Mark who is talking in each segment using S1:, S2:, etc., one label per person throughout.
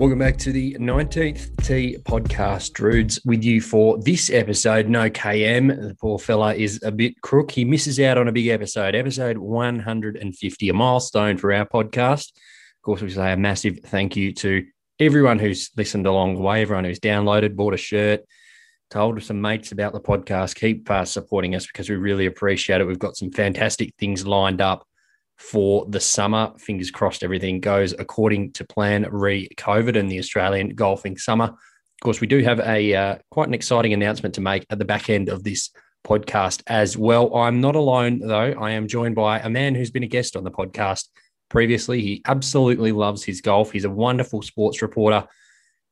S1: Welcome back to the 19th Tee podcast, Drudes, with you for this episode. No KM. The poor fella is a bit crook. He misses out on a big episode, episode 150, a milestone for our podcast. Of course, we say a massive thank you to everyone who's listened along the way, everyone who's downloaded, bought a shirt, told some mates about the podcast. Keep uh, supporting us because we really appreciate it. We've got some fantastic things lined up for the summer. Fingers crossed everything goes according to plan re COVID and the Australian golfing summer. Of course, we do have a uh, quite an exciting announcement to make at the back end of this podcast as well. I'm not alone though. I am joined by a man who's been a guest on the podcast previously. He absolutely loves his golf. He's a wonderful sports reporter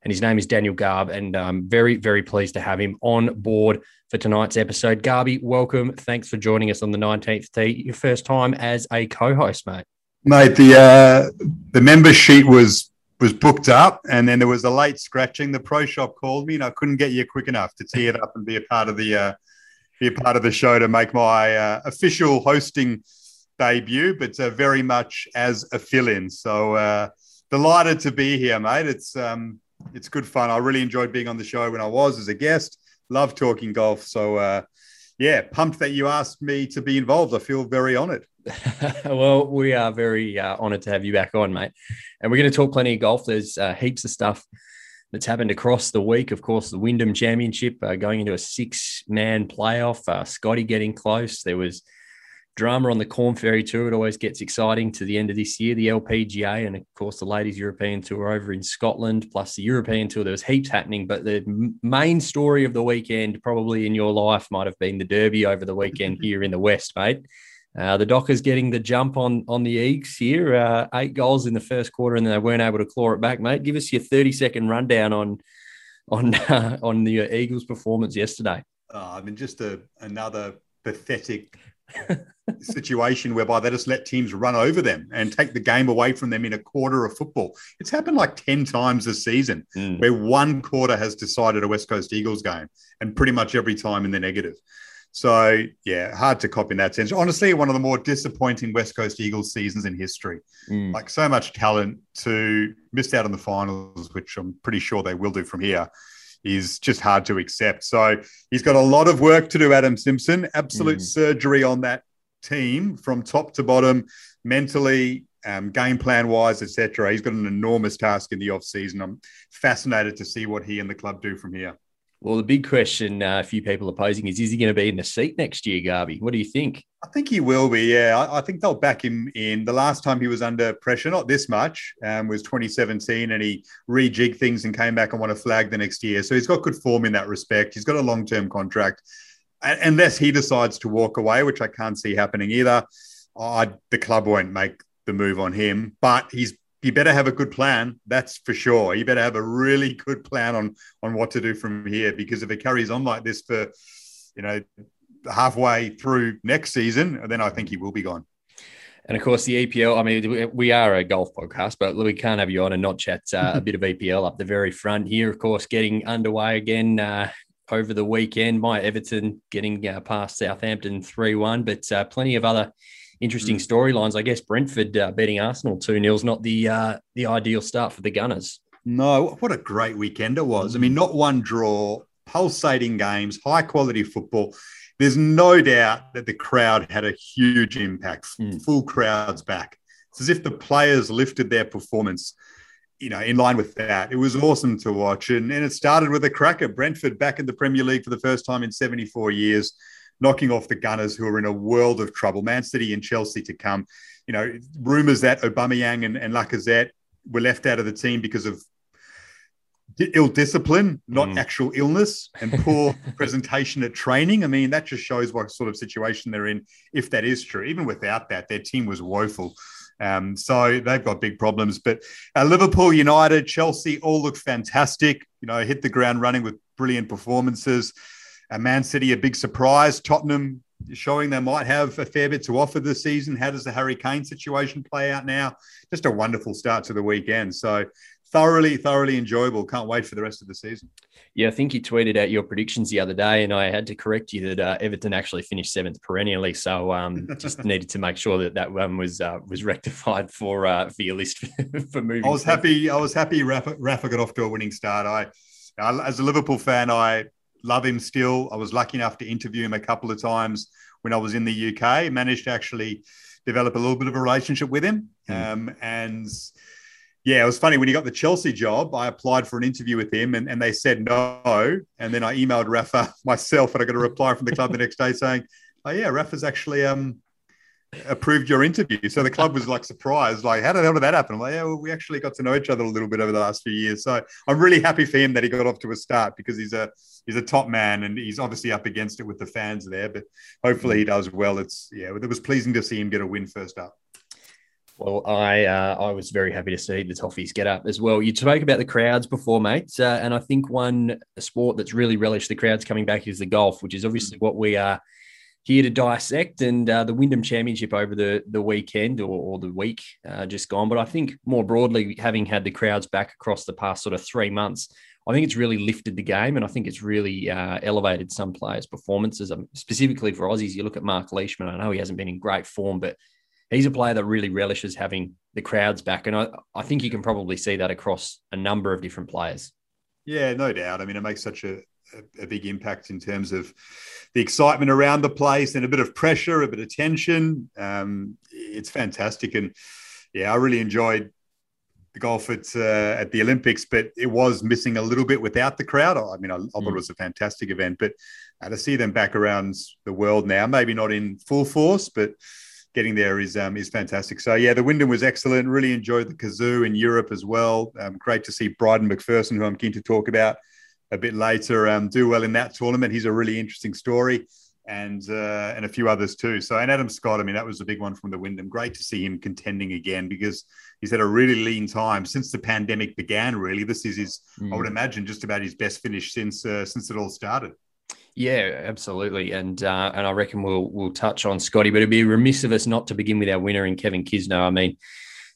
S1: and his name is Daniel Garb. And I'm very, very pleased to have him on board for tonight's episode. Garby, welcome. Thanks for joining us on the 19th tee. Your first time as a co-host, mate.
S2: Mate, the uh, the member sheet was was booked up, and then there was a late scratching. The pro shop called me, and I couldn't get you quick enough to tee it up and be a part of the uh, be a part of the show to make my uh, official hosting debut, but uh, very much as a fill-in. So uh, delighted to be here, mate. It's um, it's good fun. I really enjoyed being on the show when I was as a guest. Love talking golf. So, uh, yeah, pumped that you asked me to be involved. I feel very honoured.
S1: well, we are very uh, honoured to have you back on, mate. And we're going to talk plenty of golf. There's uh, heaps of stuff that's happened across the week. Of course, the Wyndham Championship uh, going into a six-man playoff. Uh, Scotty getting close. There was drama on the Korn Ferry Tour. It always gets exciting to the end of this year. The LPGA and of course the Ladies European Tour over in Scotland, plus the European Tour. There was heaps happening, but the main story of the weekend, probably in your life, might have been the Derby over the weekend here in the West, mate. Uh, the Dockers getting the jump on on the Eagles here. Uh, eight goals in the first quarter, and they weren't able to claw it back, mate. Give us your thirty second rundown on on uh, on the Eagles' performance yesterday.
S2: Oh, I mean, just a, another pathetic situation whereby they just let teams run over them and take the game away from them in a quarter of football. It's happened like 10 times this season mm. where one quarter has decided a West Coast Eagles game and pretty much every time in the negative. So, yeah, hard to copy in that sense. Honestly, one of the more disappointing West Coast Eagles seasons in history. Mm. Like so much talent to missed out on the finals, which I'm pretty sure they will do from here is just hard to accept. So he's got a lot of work to do, Adam Simpson. Absolute mm. surgery on that team from top to bottom, mentally, um, game plan wise, etc. He's got an enormous task in the off season. I'm fascinated to see what he and the club do from here.
S1: Well, the big question uh, a few people are posing is: Is he going to be in the seat next year, Garby? What do you think?
S2: I think he will be. Yeah, I, I think they'll back him in. The last time he was under pressure, not this much, um, was 2017, and he rejigged things and came back and won a flag the next year. So he's got good form in that respect. He's got a long-term contract, unless he decides to walk away, which I can't see happening either. I, the club won't make the move on him, but he's you better have a good plan. That's for sure. You better have a really good plan on on what to do from here because if it carries on like this for, you know, halfway through next season, then I think he will be gone.
S1: And of course, the EPL. I mean, we are a golf podcast, but we can't have you on and not chat uh, a bit of EPL up the very front here. Of course, getting underway again uh, over the weekend. My Everton getting uh, past Southampton three one, but uh, plenty of other interesting mm. storylines. I guess Brentford uh, beating Arsenal 2 0 is not the uh, the ideal start for the Gunners.
S2: No, what a great weekend it was. I mean, not one draw, pulsating games, high quality football. There's no doubt that the crowd had a huge impact. Mm. Full crowds back. It's as if the players lifted their performance, you know, in line with that. It was awesome to watch. And, and it started with a cracker. Brentford back in the Premier League for the first time in 74 years knocking off the Gunners, who are in a world of trouble. Man City and Chelsea to come. You know, rumours that Aubameyang and, and Lacazette were left out of the team because of ill discipline, not mm. actual illness, and poor presentation at training. I mean, that just shows what sort of situation they're in. If that is true, even without that, their team was woeful. Um, so they've got big problems. But uh, Liverpool, United, Chelsea all look fantastic. You know, hit the ground running with brilliant performances. Uh, Man City, a big surprise. Tottenham showing they might have a fair bit to offer this season. How does the Harry Kane situation play out now? Just a wonderful start to the weekend. So thoroughly, thoroughly enjoyable. Can't wait for the rest of the season.
S1: Yeah, I think you tweeted out your predictions the other day, and I had to correct you that uh, Everton actually finished seventh perennially. So um, just needed to make sure that that one was uh, was rectified for uh, for your list for moving.
S2: I was happy. I was happy. Rafa, Rafa got off to a winning start. I, as a Liverpool fan, I love him still. I was lucky enough to interview him a couple of times when I was in the UK. Managed to actually develop a little bit of a relationship with him, mm. um, and yeah, it was funny when he got the Chelsea job. I applied for an interview with him, and, and they said no. And then I emailed Rafa myself, and I got a reply from the club the next day saying, "Oh yeah, Rafa's actually um, approved your interview." So the club was like surprised, like, "How the hell did that happen?" I'm like, "Yeah, well, we actually got to know each other a little bit over the last few years." So I'm really happy for him that he got off to a start because he's a he's a top man, and he's obviously up against it with the fans there. But hopefully he does well. It's yeah, it was pleasing to see him get a win first up.
S1: Well, I uh, I was very happy to see the Toffees get up as well. You spoke about the crowds before, mate, uh, and I think one sport that's really relished the crowds coming back is the golf, which is obviously what we are here to dissect. And uh, the Wyndham Championship over the the weekend or, or the week uh, just gone, but I think more broadly, having had the crowds back across the past sort of three months, I think it's really lifted the game, and I think it's really uh, elevated some players' performances. Um, specifically for Aussies, you look at Mark Leishman. I know he hasn't been in great form, but he's a player that really relishes having the crowds back. And I, I think you can probably see that across a number of different players.
S2: Yeah, no doubt. I mean, it makes such a, a, a big impact in terms of the excitement around the place and a bit of pressure, a bit of tension. Um, it's fantastic. And yeah, I really enjoyed the golf at uh, at the Olympics, but it was missing a little bit without the crowd. I mean, I, I thought mm. it was a fantastic event, but uh, to see them back around the world now, maybe not in full force, but getting there is um, is fantastic. So yeah, the Wyndham was excellent. Really enjoyed the Cazoo in Europe as well. Um, great to see Bryden Macpherson, who I'm keen to talk about a bit later, um, do well in that tournament. He's a really interesting story, and uh, and a few others too. So and Adam Scott, I mean, that was a big one from the Wyndham. Great to see him contending again because he's had a really lean time since the pandemic began. Really, this is his, mm. I would mm. imagine, just about his best finish since uh, since it all started.
S1: Yeah, absolutely, and uh, and I reckon we'll we'll touch on Scotty, but it'd be remiss of us not to begin with our winner in Kevin Kisner. I mean,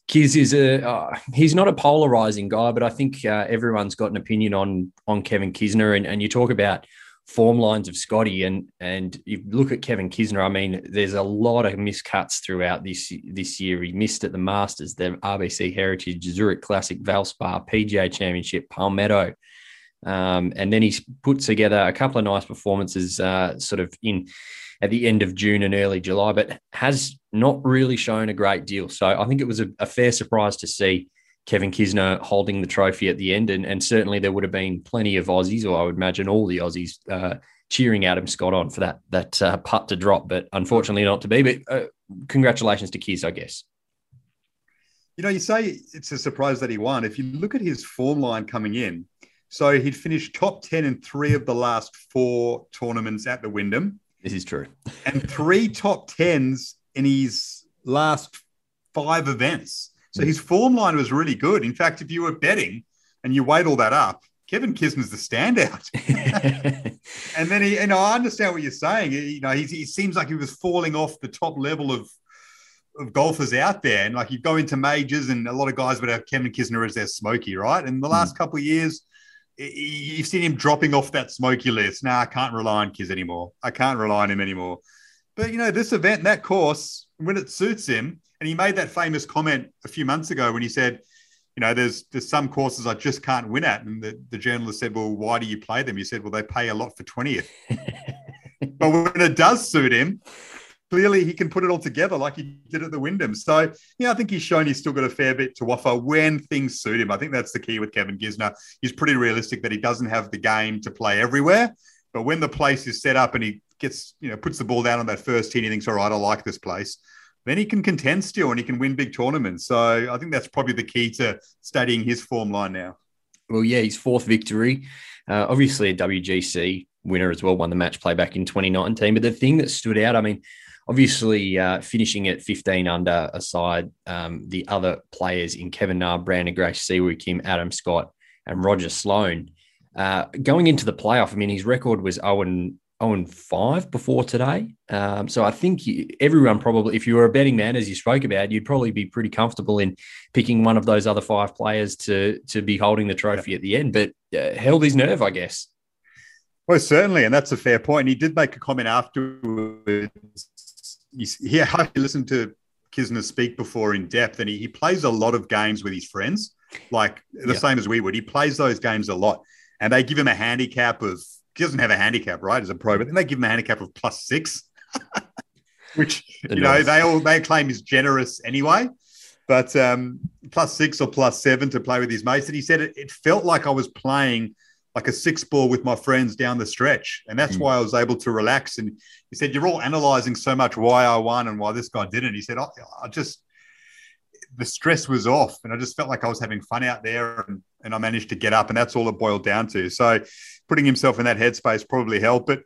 S1: Kiz is a uh, he's not a polarizing guy, but I think uh, everyone's got an opinion on on Kevin Kisner, and, and you talk about form lines of Scotty, and and you look at Kevin Kisner. I mean, there's a lot of miscuts throughout this this year. He missed at the Masters, the RBC Heritage, Zurich Classic, Valspar, PGA Championship, Palmetto. Um, and then he's put together a couple of nice performances, uh, sort of in at the end of June and early July, but has not really shown a great deal. So I think it was a, a fair surprise to see Kevin Kisner holding the trophy at the end, and, and certainly there would have been plenty of Aussies, or I would imagine all the Aussies, uh, cheering Adam Scott on for that that uh, putt to drop, but unfortunately not to be. But uh, congratulations to Kiz, I guess.
S2: You know, you say it's a surprise that he won. If you look at his form line coming in, so he'd finished top 10 in three of the last four tournaments at the Wyndham.
S1: This is true.
S2: and three top 10s in his last five events. So his form line was really good. In fact, if you were betting and you weighed all that up, Kevin Kisner's the standout. and then he, you know, I understand what you're saying. You know, he, he seems like he was falling off the top level of of golfers out there. And like you go into majors and a lot of guys would have Kevin Kisner as their smoky, right? And the last mm. couple of years, you've seen him dropping off that smoky list. Now nah, I can't rely on Kiz anymore. I can't rely on him anymore. But you know, this event, that course, when it suits him, and he made that famous comment a few months ago when he said, you know, there's there's some courses I just can't win at. And the, the journalist said, Well, why do you play them? He said, Well, they pay a lot for 20th. but when it does suit him, clearly he can put it all together like he did at the Wyndham. So, yeah, I think he's shown he's still got a fair bit to offer when things suit him. I think that's the key with Kevin Kisner. He's pretty realistic that he doesn't have the game to play everywhere. But when the place is set up and he gets, you know, puts the ball down on that first tee he thinks, all right, I like this place, then he can contend still and he can win big tournaments. So I think that's probably the key to studying his form line now.
S1: Well, yeah, his fourth victory. Uh, obviously, a WGC winner as well, won the match play back in 2019. But the thing that stood out, I mean, obviously uh, finishing at 15 under aside um, the other players in Kevin Na, Branden Grace, Siwoo Kim, Adam Scott, and Roger Sloan. Uh, going into the playoff, I mean, his record was 0 0 5 before today. Um, so I think everyone probably, if you were a betting man, as you spoke about, you'd probably be pretty comfortable in picking one of those other five players to to be holding the trophy at the end. But uh, held his nerve, I guess.
S2: Well, certainly, and that's a fair point. He did make a comment afterwards. He, I listened to Kisner speak before in depth, and he, he plays a lot of games with his friends, like the yeah. same as we would. He plays those games a lot, and they give him a handicap of he doesn't have a handicap, right, as a pro, but then they give him a handicap of plus six, which you know they all they claim is generous anyway. But um, plus six or plus seven to play with his mates, and he said it, it felt like I was playing like a six ball with my friends down the stretch, and that's mm. why I was able to relax. And he said, "You're all analyzing so much why I won and why this guy didn't." He said, "I, I just." the stress was off and I just felt like I was having fun out there and, and I managed to get up and that's all it boiled down to. So putting himself in that headspace probably helped. But,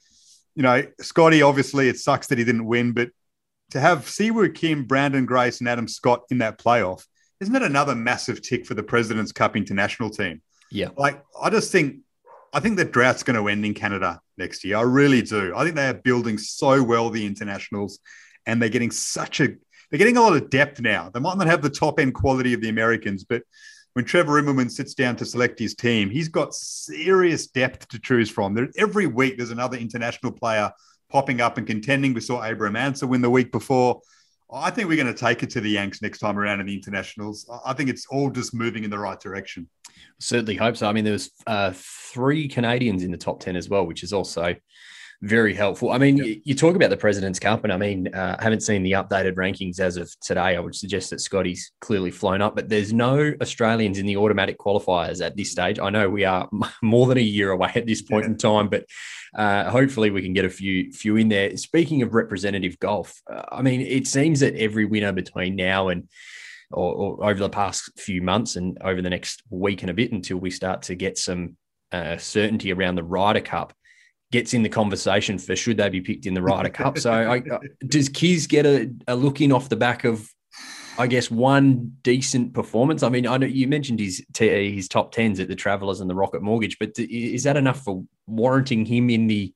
S2: you know, Scotty, obviously it sucks that he didn't win, but to have Siwoo Kim, Branden Grace, and Adam Scott in that playoff, isn't that another massive tick for the President's Cup international team?
S1: Yeah.
S2: Like, I just think, I think the drought's going to end in Canada next year. I really do. I think they are building so well the internationals and they're getting such a they're getting a lot of depth now. They might not have the top end quality of the Americans, but when Trevor Immelman sits down to select his team, he's got serious depth to choose from. There, every week, there's another international player popping up and contending. We saw Abraham Ancer win the week before. I think we're going to take it to the Yanks next time around in the internationals. I think it's all just moving in the right direction.
S1: Certainly hope so. I mean, there was uh, three Canadians in the top ten as well, which is also very helpful. I mean, yep. you, talk about the President's Cup, and I mean, uh, I haven't seen the updated rankings as of today. I would suggest that Scotty's clearly flown up, but there's no Australians in the automatic qualifiers at this stage. I know we are more than a year away at this point yeah. in time, but uh, hopefully we can get a few few in there. Speaking of representative golf, uh, I mean, it seems that every winner between now and or, or, over the past few months and over the next week and a bit until we start to get some uh, certainty around the Ryder Cup gets in the conversation for should they be picked in the Ryder Cup. So I, uh, does Kiz get a, a look in off the back of, I guess, one decent performance? I mean, I know you mentioned his t- his top tens at the Travelers and the Rocket Mortgage, but is that enough for warranting him in the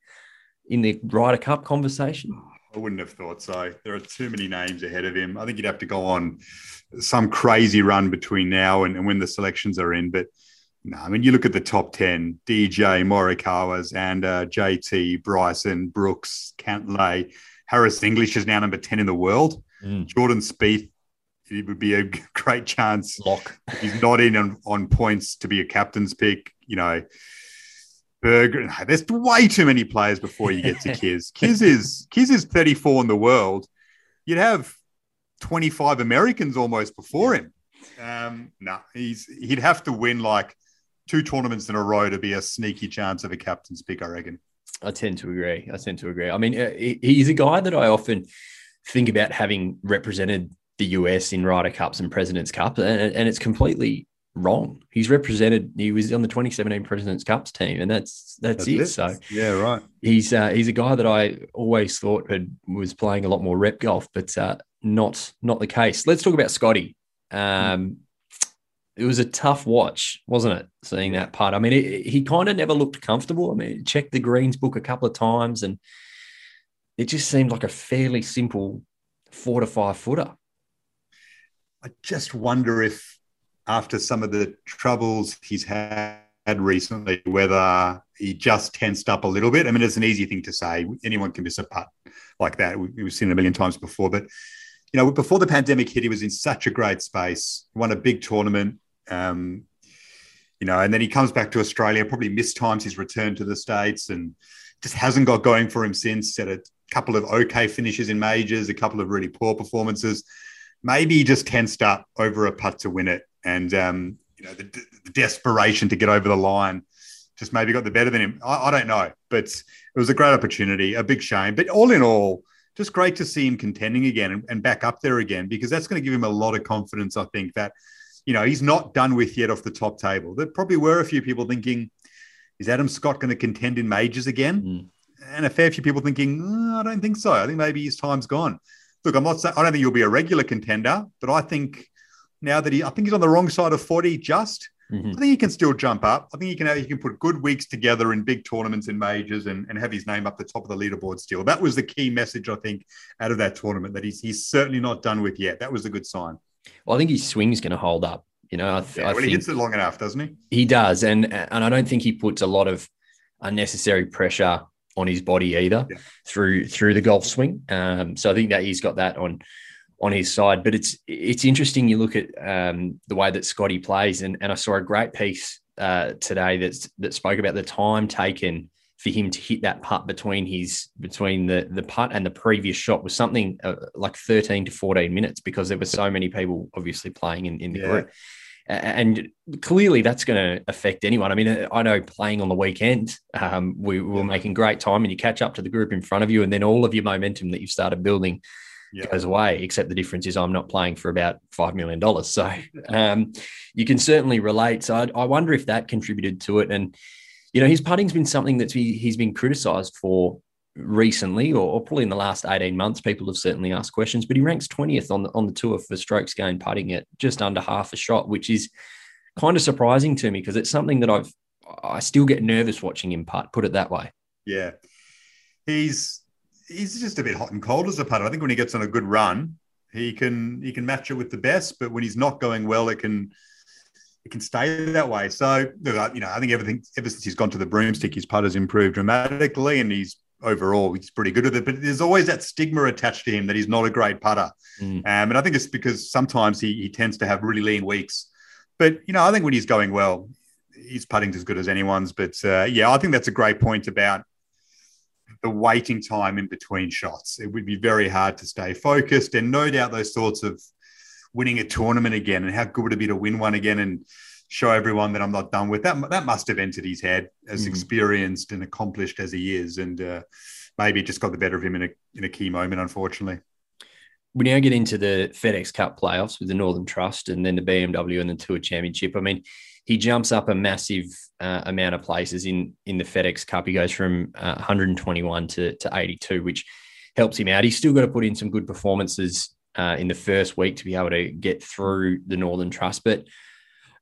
S1: in the Ryder Cup conversation?
S2: I wouldn't have thought so. There are too many names ahead of him. I think you'd have to go on some crazy run between now and, and when the selections are in, but no, I mean, you look at the top 10 DJ, Morikawa's, and uh, JT, Bryson, Brooks, Cantlay, Harris English is now number 10 in the world. Mm. Jordan Spieth, it would be a great chance.
S1: Lock.
S2: He's not in on, on points to be a captain's pick. You know, Berger. There's way too many players before you get to Kiz. Kiz is Kiz is 34 in the world. You'd have 25 Americans almost before him. Um, no, he's he'd have to win like two tournaments in a row to be a sneaky chance of a captain's pick, I reckon.
S1: I tend to agree. I tend to agree. I mean, uh, he's a guy that I often think about having represented the US in Ryder Cups and President's Cups, and, and it's completely wrong. He's represented. He was on the 2017 President's Cups team, and that's that's, that's it. it. So
S2: yeah, right.
S1: He's uh, he's a guy that I always thought had was playing a lot more rep golf, but uh, not not the case. Let's talk about Scotty. Um, it was a tough watch, wasn't it? Seeing that part. I mean, it, he kind of never looked comfortable. I mean, checked the greens book a couple of times, and it just seemed like a fairly simple four to five footer.
S2: I just wonder if, after some of the troubles he's had recently, whether he just tensed up a little bit. I mean, it's an easy thing to say. Anyone can miss a putt like that. We've seen it a million times before, but you know, before the pandemic hit, he was in such a great space, won a big tournament, um, you know, and then he comes back to Australia, probably mistimes his return to the States and just hasn't got going for him since. Had a couple of okay finishes in majors, a couple of really poor performances. Maybe he just tensed up over a putt to win it. And, um, you know, the, the, desperation to get over the line just maybe got the better than him. I, I don't know, but it was a great opportunity, a big shame. But all in all, just great to see him contending again and, and back up there again because that's going to give him a lot of confidence. I think that you know he's not done with yet off the top table. There probably were a few people thinking, is Adam Scott going to contend in majors again? and a fair few people thinking, "Mm, I don't think so. I think maybe his time's gone. Look, I'm not saying I don't think he'll be a regular contender, but I think now that he, I think he's on the wrong side of 40 just.
S1: Mhm.
S2: I think he can still jump up. I think he can he can put good weeks together in big tournaments and majors and, and have his name up the top of the leaderboard still. That was the key message, I think, out of that tournament that he's he's certainly not done with yet. That was a good sign.
S1: Well, I think his swing's going to hold up. You know, I, th-
S2: Yeah,
S1: I
S2: well, he hits it long enough, doesn't he?
S1: he does, and and I don't think he puts a lot of unnecessary pressure on his body either
S2: Yeah.
S1: through through the golf swing. Um, so I think that he's got that on on his side. But it's it's interesting. You look at um, the way that Scotty plays, and and I saw a great piece uh, today that's that spoke about the time taken for him to hit that putt between his between the the putt and the previous shot was something uh, like 13 to 14 minutes because there were so many people obviously playing in, in the
S2: Yeah.
S1: group and clearly that's going to affect anyone i mean i know playing on the weekend um, we, we were making great time and you catch up to the group in front of you and then all of your momentum that you've started building
S2: Yeah.
S1: goes away except the difference is i'm not playing for about $5 million so um, you can certainly relate so I, I wonder if that contributed to it and you know, his putting's been something that he, he's been criticised for recently, or, or probably in the last 18 months. People have certainly asked questions, but he ranks 20th on the, on the tour for strokes gained putting at just under half a shot, which is kind of surprising to me because it's something that I've, I still get nervous watching him putt, put it that way.
S2: Yeah. He's he's just a bit hot and cold as a putter. I think when he gets on a good run, he can he can match it with the best, but when he's not going well, it can it can stay that way. So you know, I think everything ever since he's gone to the broomstick, his putter's improved dramatically, and he's overall he's pretty good at it. But there's always that stigma attached to him that he's not a great putter,
S1: Mm.
S2: um, and I think it's because sometimes he he tends to have really lean weeks. But you know, I think when he's going well, his putting's as good as anyone's. But uh, yeah, I think that's a great point about the waiting time in between shots. It would be very hard to stay focused, and no doubt those thoughts of winning a tournament again and how good would it be to win one again and show everyone that I'm not done with that. That must have entered his head, as
S1: Mm.
S2: experienced and accomplished as he is, and uh, maybe it just got the better of him in a in a key moment, unfortunately.
S1: we now get into the FedEx Cup playoffs with the Northern Trust and then the BMW and the Tour Championship. I mean, he jumps up a massive uh, amount of places in in the FedEx Cup. He goes from uh, 121 to, to 82, which helps him out. He's still got to put in some good performances uh, in the first week to be able to get through the Northern Trust, but.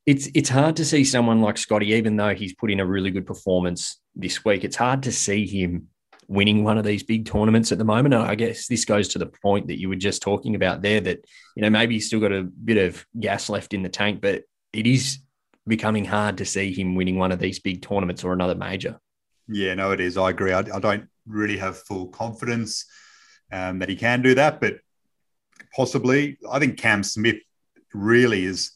S1: It's it's hard to see someone like Scotty, even though he's put in a really good performance this week. It's hard to see him winning one of these big tournaments at the moment. And I guess this goes to the point that you were just talking about there that, you know, maybe he's still got a bit of gas left in the tank, but it is becoming hard to see him winning one of these big tournaments or another major.
S2: Yeah, no, it is. I agree. I, I don't really have full confidence um, that he can do that, but possibly. I think Cam Smith really is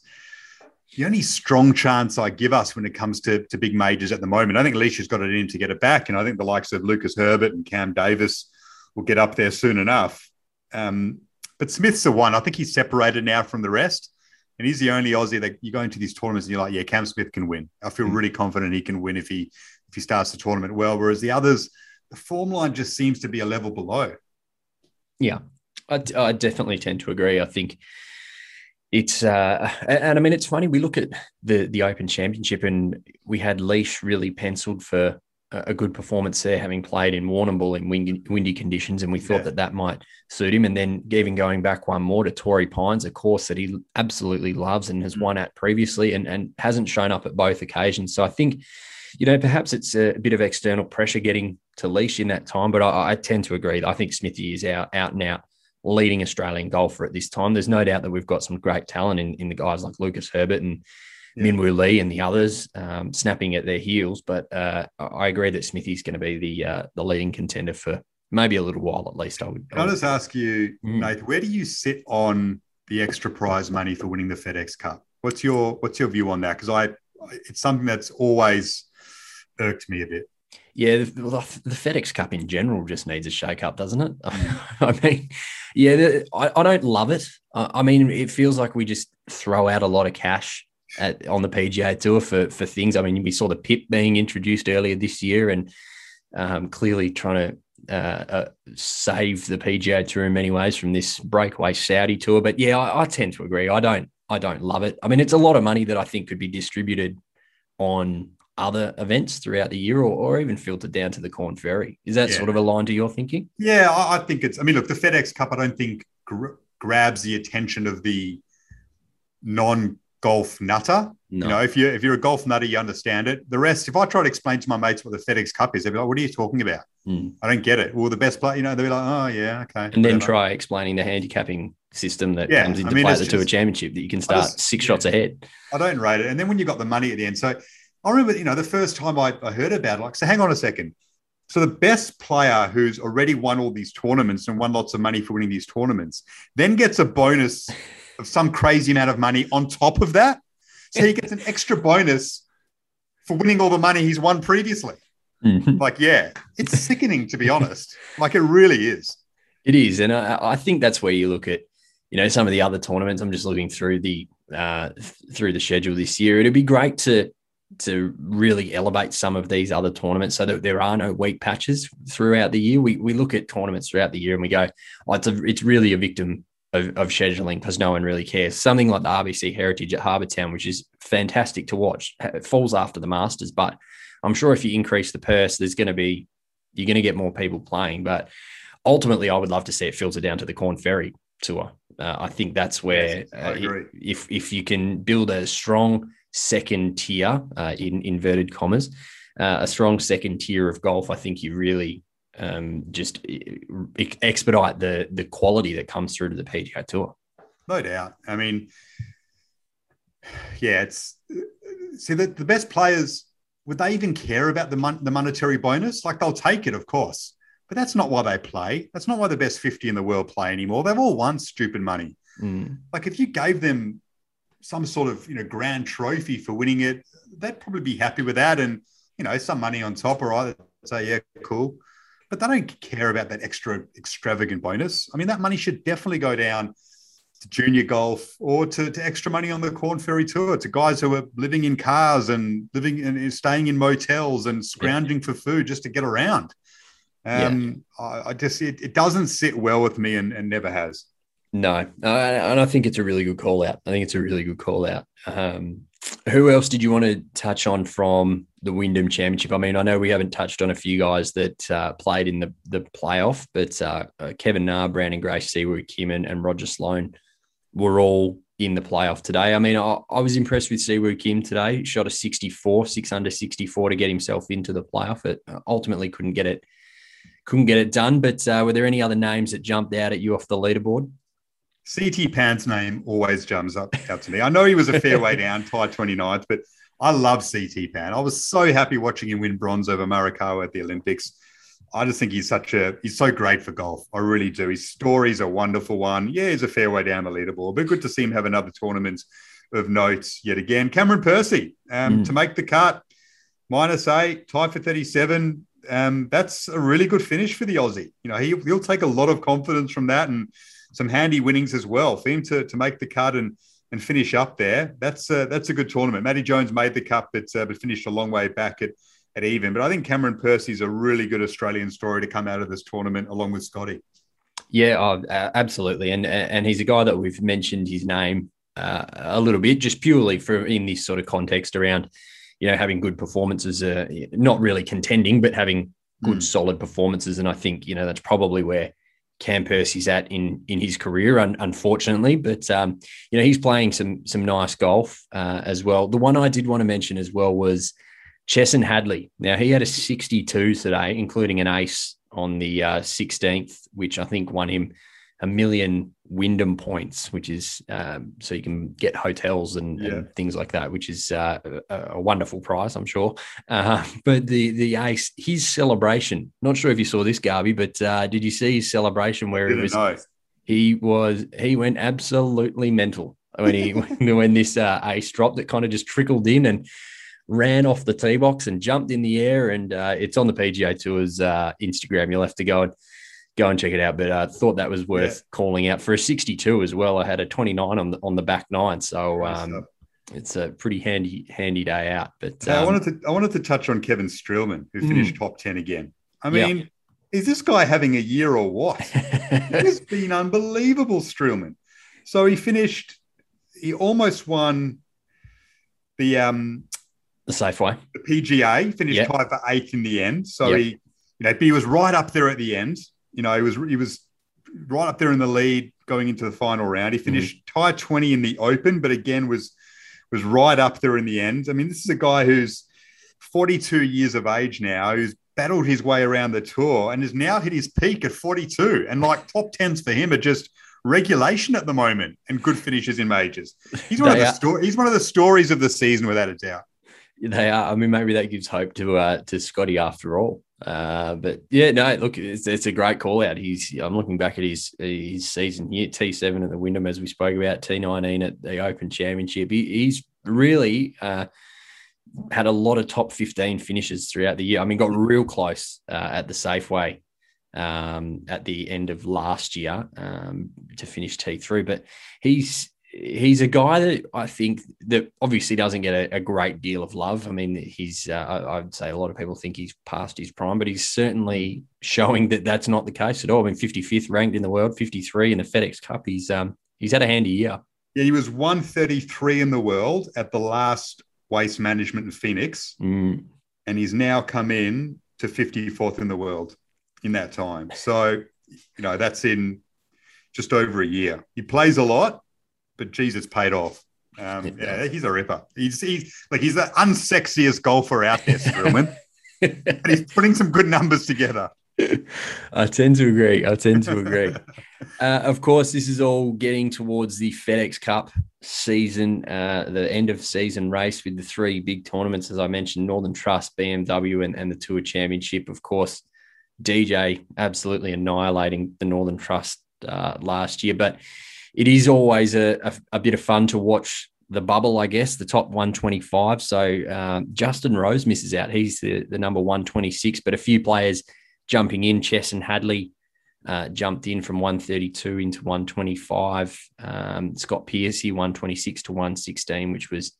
S2: the only strong chance I give us when it comes to, to big majors at the moment. I think Leisha's got it in to get it back, and I think the likes of Lucas Herbert and Cam Davis will get up there soon enough. Um, but Smith's the one. I think he's separated now from the rest. And he's the only Aussie that you go into these tournaments and you're like, yeah, Cam Smith can win. I feel really confident he can win if he if he starts the tournament well. Whereas the others, the form line just seems to be a level below.
S1: Yeah, I, I definitely tend to agree. I think it's uh, and, and I mean it's funny. We look at the the Open Championship and we had Leash really penciled for a good performance there, having played in Warrnambool in windy, windy conditions, and we thought
S2: Yeah.
S1: that that might suit him. And then even going back one more to Torrey Pines, a course that he absolutely loves and has
S2: Mm.
S1: won at previously, and and hasn't shown up at both occasions. So I think. You know, perhaps it's a bit of external pressure getting to Leish in that time, but I, I tend to agree. I think Smithy is out, out and out leading Australian golfer at this time. There's no doubt that we've got some great talent in, in the guys like Lucas Herbert and
S2: Yeah.
S1: Minwoo Lee and the others um, snapping at their heels. But uh, I agree that Smithy's going to be the uh, the leading contender for maybe a little while at least. I would.
S2: Can I just ask you,
S1: Mm.
S2: Nathan, where do you sit on the extra prize money for winning the FedEx Cup? What's your what's your view on that? Because I, it's something that's always irked me a bit.
S1: Yeah, the, the the FedEx Cup in general just needs a shake up, doesn't it? I mean, yeah, the, I, I don't love it. I, I mean, it feels like we just throw out a lot of cash at, on the PGA Tour for for things. I mean, we saw the PIP being introduced earlier this year, and um, clearly trying to uh, uh, save the PGA Tour in many ways from this breakaway Saudi tour. But yeah, I, I tend to agree. I don't I don't love it. I mean, it's a lot of money that I think could be distributed on other events throughout the year, or, or even filtered down to the Korn Ferry. Is that
S2: Yeah.
S1: sort of aligned to your thinking?
S2: Yeah, I, I think it's. I mean, look, the FedEx Cup. I don't think gr- grabs the attention of the non-golf nutter.
S1: No.
S2: You know, if you if you're a golf nutter, you understand it. The rest, if I try to explain to my mates what the FedEx Cup is, they'll be like, "What are you talking about?
S1: Mm.
S2: I don't get it." Well, the best player, you know, they'll be like, "Oh yeah, okay."
S1: And then
S2: whatever."
S1: try explaining the handicapping system that
S2: Yeah,
S1: comes
S2: I
S1: into
S2: mean,
S1: play at the Tour Championship that you can start
S2: just-
S1: six
S2: yeah.
S1: shots ahead.
S2: I don't rate it. And then when you've got the money at the end, so I remember, you know, the first time I, I heard about it, like, so hang on a second. So the best player who's already won all these tournaments and won lots of money for winning these tournaments, then gets a bonus of some crazy amount of money on top of that. So he gets an extra bonus for winning all the money he's won previously.
S1: Mhm.
S2: Like, yeah, it's sickening to be honest. Like it really is.
S1: It is, and I, I think that's where you look at, you know, some of the other tournaments. I'm just looking through the uh, through the schedule this year. It'd be great to to really elevate some of these other tournaments so that there are no weak patches throughout the year. We we look at tournaments throughout the year and we go, oh, it's a, it's really a victim of, of scheduling because no one really cares. Something like the RBC Heritage at Harbour Town, which is fantastic to watch, it falls after the Masters, but I'm sure if you increase the purse, there's going to be you're going to get more people playing, but ultimately, I would love to see it filter down to the Korn Ferry tour. Uh, I think that's where, uh, if if you can build a strong second tier uh, in inverted commas, uh, a strong second tier of golf, I think you really um, just expedite the the quality that comes through to the PGA Tour.
S2: No doubt. I mean, yeah, it's see the, the best players would they even care about the mon- the monetary bonus? Like they'll take it, of course, but that's not why they play. That's not why the best fifty in the world play anymore. They've all won stupid money.
S1: Mm.
S2: Like if you gave them some sort of you know grand trophy for winning it, they'd probably be happy with that, and you know some money on top. or they'd say yeah, cool. But they don't care about that extra extravagant bonus. I mean, that money should definitely go down to junior golf or to, to extra money on the Korn Ferry Tour to guys who are living in cars and living and staying in motels and scrounging for food just to get around. Um, I, I just it, it doesn't sit well with me and, and never has.
S1: No, uh, and I think it's a really good call out. I think it's a really good call out. Um, who else did you want to touch on from the Wyndham Championship? I mean, I know we haven't touched on a few guys that uh, played in the the playoff, but uh, uh, Kevin Na, Branden Grace, Si Woo Kim, and, and Roger Sloan were all in the playoff today. I mean, I, I was impressed with Si Woo Kim today. Shot a 64, six under 64 to get himself into the playoff. It uh, ultimately couldn't get it, couldn't get it done. But uh, were there any other names that jumped out at you off the leaderboard?
S2: CT Pan's name always jumps up out to me. I know he was a fair way down, tied 29th, but I love CT Pan. I was so happy watching him win bronze over Morikawa at the Olympics. I just think he's such a he's so great for golf. I really do. His story's a wonderful one. Yeah, he's a fair way down the leaderboard, but good to see him have another tournament of notes yet again. Cameron Percy um,
S1: Mm.
S2: to make the cut, minus eight, tied for 37. Um, that's a really good finish for the Aussie. You know, he, he'll take a lot of confidence from that and some handy winnings as well. For him to, to make the cut and and finish up there, that's a, that's a good tournament. Matty Jones made the cut, but uh, but finished a long way back at at even. But I think Cameron Percy's a really good Australian story to come out of this tournament, along with Scotty.
S1: Yeah, oh, uh, absolutely, and and he's a guy that we've mentioned his name uh, a little bit, just purely for in this sort of context around, you know, having good performances, uh, not really contending, but having good,
S2: Mm.
S1: solid performances, and I think you know that's probably where Cam Percy's at in in his career, un- unfortunately. But um, you know, he's playing some some nice golf uh, as well. The one I did want to mention as well was Chesson Hadley. Now he had a 62 today, including an ace on the uh, 16th, which I think won him a million Wyndham points, which is um, so you can get hotels and,
S2: Yeah.
S1: and things like that, which is uh, a, a wonderful prize, I'm sure. Uh, but the the ace, his celebration. Not sure if you saw this, Garby, but uh, did you see his celebration where it was
S2: know.
S1: he was he went absolutely mental when he when this uh, ace dropped. It kind of just trickled in and ran off the tee box and jumped in the air. And uh, it's on the PGA Tour's uh, Instagram. You'll have to go and go and check it out. But I uh, thought that was worth calling out for a 62 as well. I had a 29 on the on the back nine, so um, it's a pretty handy handy day out. But
S2: Hey, I
S1: um,
S2: wanted to I wanted to touch on Kevin Streelman, who
S1: Mm.
S2: finished top ten again. I
S1: Yeah.
S2: mean, is this guy having a year or what? Has been unbelievable, Streelman. So he finished, he almost won the um
S1: the Safeway,
S2: the PGA, finished
S1: Yep.
S2: tied for eighth in the end. So
S1: Yep.
S2: he, you know, but he was right up there at the end. You know, he was he was right up there in the lead going into the final round. He finished tie twenty in the Open, but again was was right up there in the end. I mean, this is a guy who's forty two years of age now, who's battled his way around the tour and has now hit his peak at forty two. And like top tens for him are just regulation at the moment and good finishes in majors. He's one of the
S1: are-
S2: sto- he's one of the stories of the season without a doubt.
S1: they are. I mean, maybe that gives hope to uh, to Scotty after all. Uh, but yeah, no, look, it's, it's a great call out. He's I'm looking back at his his season here, T7 at the Wyndham, as we spoke about, T19 at the Open Championship. He, he's really uh, had a lot of top 15 finishes throughout the year. I mean, got real close uh, at the Safeway um, at the end of last year um, to finish T3, but he's he's a guy that I think that obviously doesn't get a, a great deal of love. I mean, he's uh, I, I'd say a lot of people think he's past his prime, but he's certainly showing that that's not the case at all. I mean, 55th ranked in the world, 53 in the FedEx Cup. He's um he's had a handy year.
S2: Yeah, he was 133 in the world at the last Waste Management in Phoenix,
S1: Mm,
S2: and he's now come in to 54th in the world in that time. So, you know, that's in just over a year. He plays a lot, but Jesus paid off. Um, yeah, he's a ripper. He's, he's like he's the unsexiest golfer out there, Streelman, and he's putting some good numbers together.
S1: I tend to agree. I tend to agree. uh, of course, this is all getting towards the FedEx Cup season, uh, the end of season race with the three big tournaments, as I mentioned Northern Trust, BMW, and, and the Tour Championship. Of course, DJ absolutely annihilating the Northern Trust uh, last year, but it is always a, a, a bit of fun to watch the bubble, I guess, the top 125. So um, Justin Rose misses out. He's the, the number 126, but a few players jumping in. Chesson Hadley uh, jumped in from 132 into 125. Um, Scott Piercy, 126 to 116, which was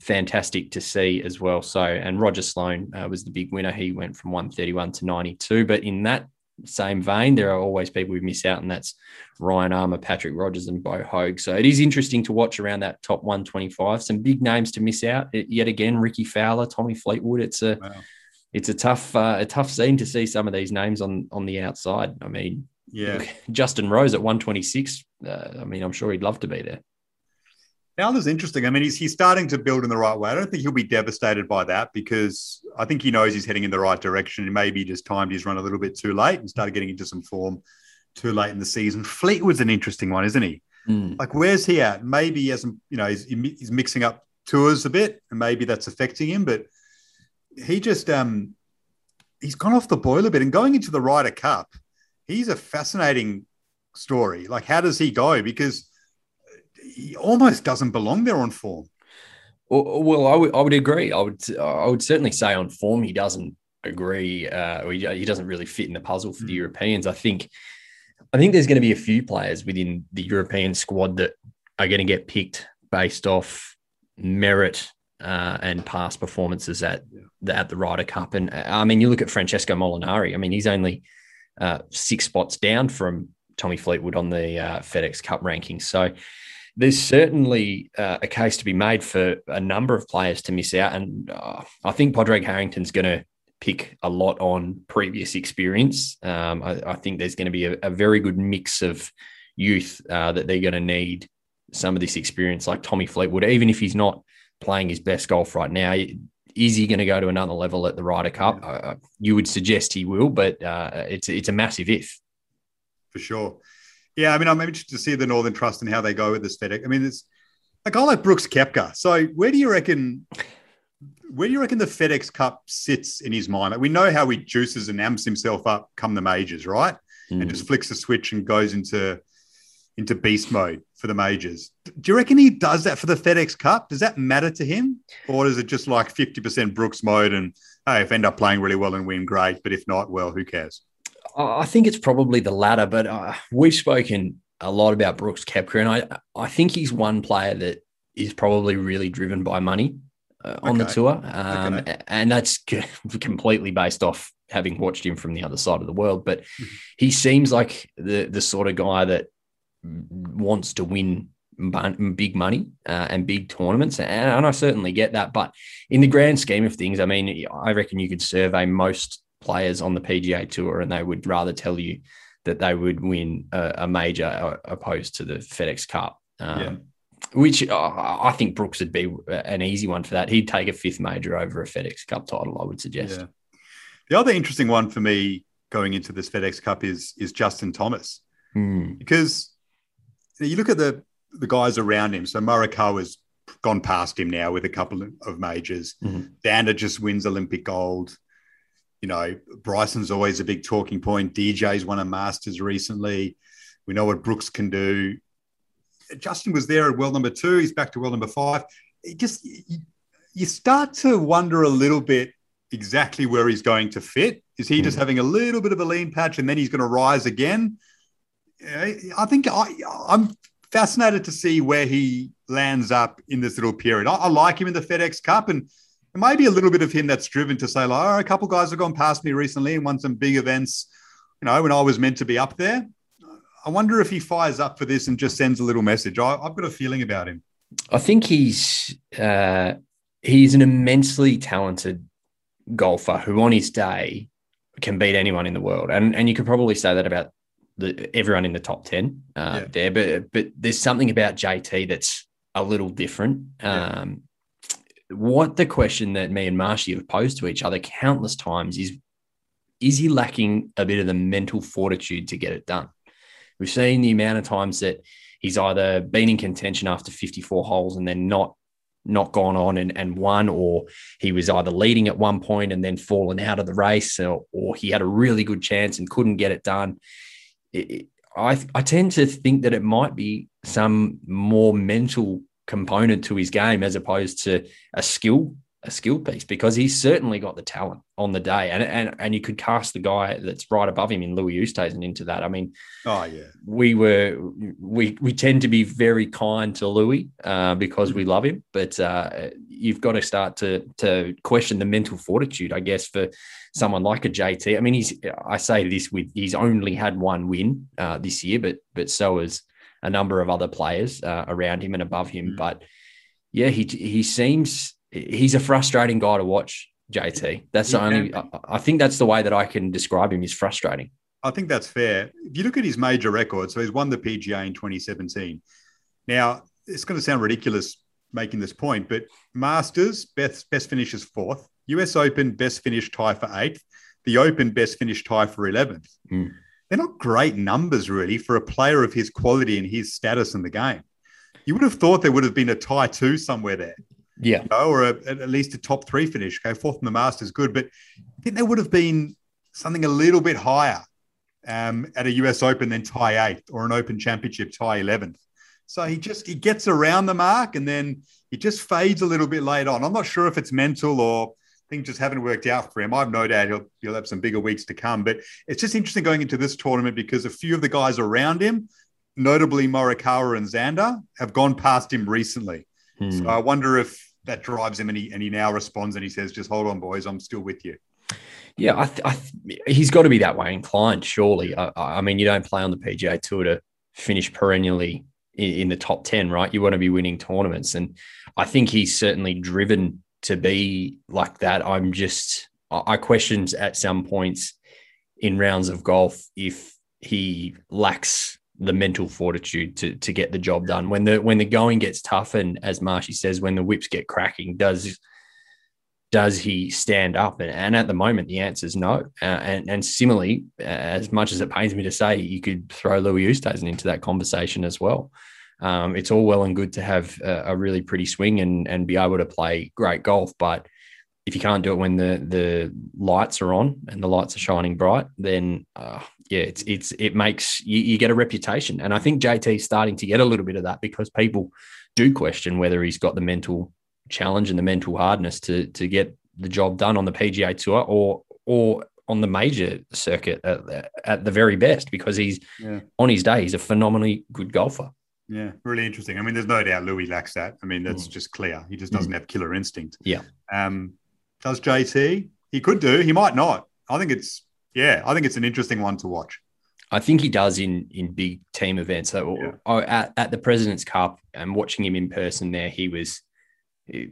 S1: fantastic to see as well. So, and Roger Sloan uh, was the big winner. He went from 131 to 92. But in that same vein, there are always people who miss out, and that's Ryan Armour, Patrick Rodgers, and Bo Hoag. So it is interesting to watch around that top 125. Some big names to miss out. It- yet again, Rickie Fowler, Tommy Fleetwood. It's a
S2: Wow.
S1: it's a tough uh, a tough scene to see some of these names on on the outside. I mean,
S2: Yeah.
S1: Justin Rose at 126. Uh, I mean, I'm sure he'd love to be there.
S2: Fowler's interesting. I mean, he's he's starting to build in the right way. I don't think he'll be devastated by that because I think he knows he's heading in the right direction. And maybe just timed his run a little bit too late and started getting into some form too late in the season. Fleetwood's an interesting one, isn't he?
S1: Mm.
S2: Like, where's he at? Maybe he hasn't, you know, he's, he's mixing up tours a bit, and maybe that's affecting him. But he just, um, he's gone off the boil a bit. And going into the Ryder Cup, he's a fascinating story. Like, how does he go? Because he almost doesn't belong there on form.
S1: Well, I would I would agree. I would I would certainly say on form he doesn't agree. Uh, he, he doesn't really fit in the puzzle for the
S2: Mm.
S1: Europeans. I think I think there's going to be a few players within the European squad that are going to get picked based off merit uh, and past performances at the, at the Ryder Cup. And uh, I mean, you look at Francesco Molinari. I mean, he's only uh, six spots down from Tommy Fleetwood on the uh, FedEx Cup rankings. So there's certainly uh, a case to be made for a number of players to miss out. And uh, I think Padraig Harrington's going to pick a lot on previous experience. Um, I, I think there's going to be a, a very good mix of youth uh, that they're going to need some of this experience, like Tommy Fleetwood, even if he's not playing his best golf right now. Is he going to go to another level at the Ryder Cup? Uh, you would suggest he will, but uh, it's it's a massive if.
S2: for sure. Yeah, I mean, I'm interested to see the Northern Trust and how they go with this FedEx. I mean, it's a guy like Brooks Koepka. So, where do you reckon? Where do you reckon the FedEx Cup sits in his mind? Like, we know how he juices and amps himself up come the majors, right?
S1: Mm.
S2: And just flicks the switch and goes into into beast mode for the majors. Do you reckon he does that for the FedEx Cup? Does that matter to him, or is it just like 50% Brooks mode and hey, if I end up playing really well and win, great. But if not, well, who cares?
S1: I think it's probably the latter, but uh, we've spoken a lot about Brooks Koepka, and I I think he's one player that is probably really driven by money uh, on the tour, um,
S2: Okay.
S1: and that's completely based off having watched him from the other side of the world. But
S2: Mhm.
S1: he seems like the the sort of guy that wants to win big money uh, and big tournaments, and, and I certainly get that. But in the grand scheme of things, I mean, I reckon you could survey most players on the PGA Tour, and they would rather tell you that they would win a, a major uh, opposed to the FedEx Cup. Um,
S2: Yeah.
S1: Which uh, I think Brooks would be an easy one for that. He'd take a fifth major over a FedEx Cup title, I would suggest.
S2: Yeah. The other interesting one for me going into this FedEx Cup is is Justin Thomas
S1: Hmm.
S2: because you, look at the the guys around him. So Morikawa's gone past him now with a couple of majors.
S1: Mhm.
S2: Xander just wins Olympic gold. You know, Bryson's always a big talking point. DJ's won a Masters recently. We know what Brooks can do. Justin was there at world number two. He's back to world number five. It just you, start to wonder a little bit exactly where he's going to fit. Is he just hmm. having a little bit of a lean patch and then he's going to rise again? I think I, I'm fascinated to see where he lands up in this little period. I, I like him in the FedEx Cup, and maybe a little bit of him that's driven to say, like, oh, a couple guys have gone past me recently and won some big events. You know, when I was meant to be up there. I wonder if he fires up for this and just sends a little message. I, I've got a feeling about him.
S1: I think he's uh, he's an immensely talented golfer who, on his day, can beat anyone in the world, and and you could probably say that about the, everyone in the top ten uh,
S2: Yeah.
S1: there. But but there's something about JT that's a little different. Um, what the question that me and Marshy have posed to each other countless times is: Is he lacking a bit of the mental fortitude to get it done? We've seen the amount of times that he's either been in contention after 54 holes and then not not gone on and, and won, or he was either leading at one point and then fallen out of the race, or, or he had a really good chance and couldn't get it done. It- it- I, I tend to think that it might be some more mental component to his game as opposed to a skill a skill piece because he's certainly got the talent on the day and and and you could cast the guy that's right above him in Louis Oosthuizen into that. I mean,
S2: Oh yeah,
S1: we were we we tend to be very kind to Louis uh, because we love him, but uh, you've got to start to to question the mental fortitude, I guess, for someone like a JT. I mean, he's I say this with he's only had one win uh, this year, but but so has a number of other players uh, around him and above him.
S2: Mm.
S1: But yeah, he he seems he's a frustrating guy to watch. JT, that's the only. I, I think that's the way that I can describe him. Is frustrating.
S2: I think that's fair. If you look at his major record, so he's won the PGA in 2017. Now, it's going to sound ridiculous making this point, but Masters, best, best finish is fourth. US Open, best finish tie for eighth. The Open, best finish tie for 11th.
S1: Mm.
S2: They're not great numbers, really, for a player of his quality and his status in the game. You would have thought there would have been a tie two somewhere there
S1: Yeah,
S2: you know, or a, at least a top three finish. Okay, fourth in the Masters, good, but I think there would have been something a little bit higher um, at a US Open than tie eighth or an Open Championship tie eleventh. So he just he gets around the mark and then he just fades a little bit late on. I'm not sure if it's mental or things just haven't worked out for him. I have no doubt he'll he'll have some bigger weeks to come. But it's just interesting going into this tournament because a few of the guys around him, notably Morikawa and Xander, have gone past him recently.
S1: Hmm.
S2: So I wonder if that drives him and he, and he now responds and he says, just hold on, boys, I'm still with you.
S1: Yeah, I th- I th- he's got to be that way inclined, surely. I, I mean, you don't play on the PGA Tour to finish perennially in, in the top 10, right? You want to be winning tournaments. And I think he's certainly driven to be like that. I'm just, I questioned at some points in rounds of golf if he lacks the mental fortitude to to get the job done when the when the going gets tough and as Marshy says when the whips get cracking does does he stand up? And, and at the moment, the answer is no. Uh, and, and similarly, as much as it pains me to say, you could throw Louis Oosthuizen into that conversation as well. Um, it's all well and good to have a, a really pretty swing and, and be able to play great golf, but if you can't do it when the the lights are on and the lights are shining bright, then uh, yeah, it's it's it makes you, you get a reputation, and I think JT's starting to get a little bit of that because people do question whether he's got the mental challenge and the mental hardness to to get the job done on the PGA Tour or or on the major circuit at, at the very best because he's
S2: Yeah.
S1: on his day he's a phenomenally good golfer.
S2: Yeah, really interesting. I mean, there's no doubt Louis lacks that. I mean, that's just clear. He just doesn't have killer instinct.
S1: Yeah.
S2: Um, does JT? He could do. He might not. I think it's yeah. I think it's an interesting one to watch.
S1: I think he does in in big team events. So
S2: Yeah.
S1: I- at, at the President's Cup and watching him in person there, he was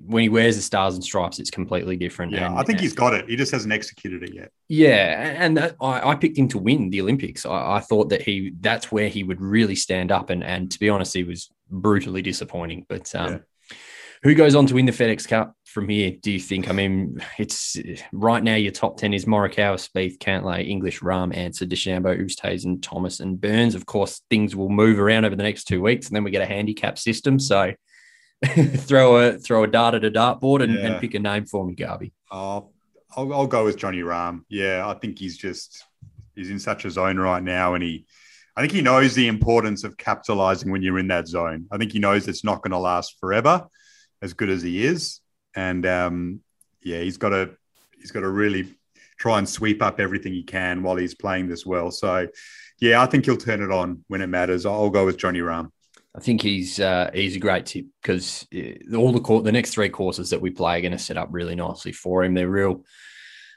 S1: when he wears the stars and stripes, it's completely different.
S2: Yeah,
S1: And-
S2: I think he's got it. He just hasn't executed it yet.
S1: Yeah, and that, I, I picked him to win the Olympics. I, I thought that he that's where he would really stand up, and and to be honest, he was brutally disappointing. But um,
S2: Yeah.
S1: who goes on to win the FedEx Cup from here? Do you think? I mean, it's right now your top ten is Morikawa, Spieth, Cantlay, English, Rahm, Xander, DeChambeau, Oosthuizen, Thomas, and Burns. Of course, things will move around over the next two weeks, and then we get a handicap system. So. throw a throw a dart at a dartboard and,
S2: Yeah.
S1: and pick a name for me, Garby.
S2: Oh, I'll, I'll go with Johnny Rahm. Yeah, I think he's just he's in such a zone right now, and he, I think he knows the importance of capitalizing when you're in that zone. I think he knows it's not going to last forever, as good as he is, and um, yeah, he's got to he's got to really try and sweep up everything he can while he's playing this well. So, yeah, I think he'll turn it on when it matters. I'll go with Johnny Rahm.
S1: I think he's uh, he's a great tip because all the cour- the next three courses that we play are going to set up really nicely for him. They're real.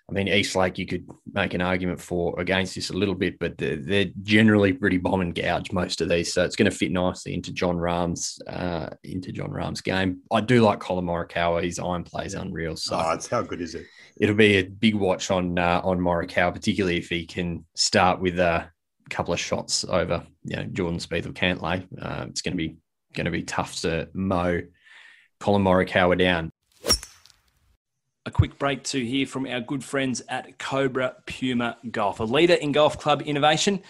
S1: I mean, East Lake, you could make an argument for against this a little bit, but they're, they're generally pretty bomb and gouge most of these, so it's going to fit nicely into John Rahm's uh, into John Rahm's game. I do like Collin Morikawa; his iron play is unreal. So
S2: Oh, it's how good is it?
S1: it'll be a big watch on uh, on Morikawa, particularly if he can start with a couple of shots over, you know, Jordan Spieth or Cantlay. Uh, it's going to be going to be tough to mow Collin Morikawa down.
S3: A quick break to hear from our good friends at Cobra Puma Golf, a leader in golf club innovation.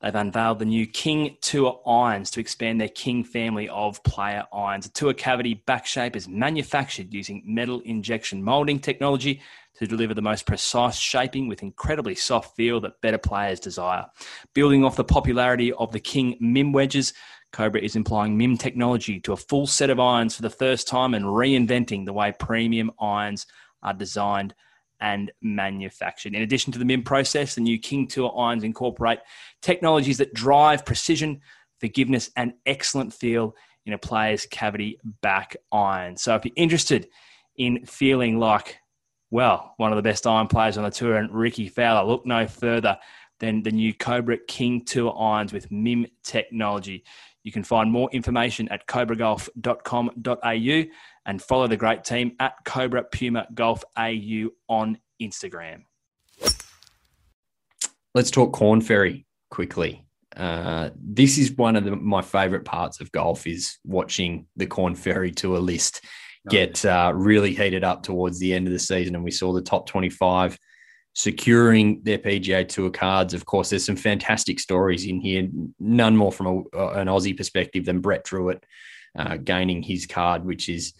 S3: They've unveiled the new King Tour irons to expand their King family of player irons. The tour cavity back shape is manufactured using metal injection molding technology to deliver the most precise shaping with incredibly soft feel that better players desire. Building off the popularity of the King MIM wedges, Cobra is employing MIM technology to a full set of irons for the first time and reinventing the way premium irons are designed and manufactured. In addition to the MIM process, the new King Tour irons incorporate technologies that drive precision, forgiveness, and excellent feel in a player's cavity back iron. So if you're interested in feeling like, well, one of the best iron players on the tour and Rickie Fowler, look no further than the new Cobra King Tour irons with MIM technology. You can find more information at cobragolf.com.au and follow the great team at Cobra Puma Golf AU on Instagram.
S1: Let's talk Korn Ferry quickly. Uh, this is one of the, my favorite parts of golf is watching the Korn Ferry Tour list get uh, really heated up towards the end of the season, and we saw the top 25 securing their PGA Tour cards. Of course, there's some fantastic stories in here. None more from a, an Aussie perspective than Brett Drewitt uh, gaining his card, which is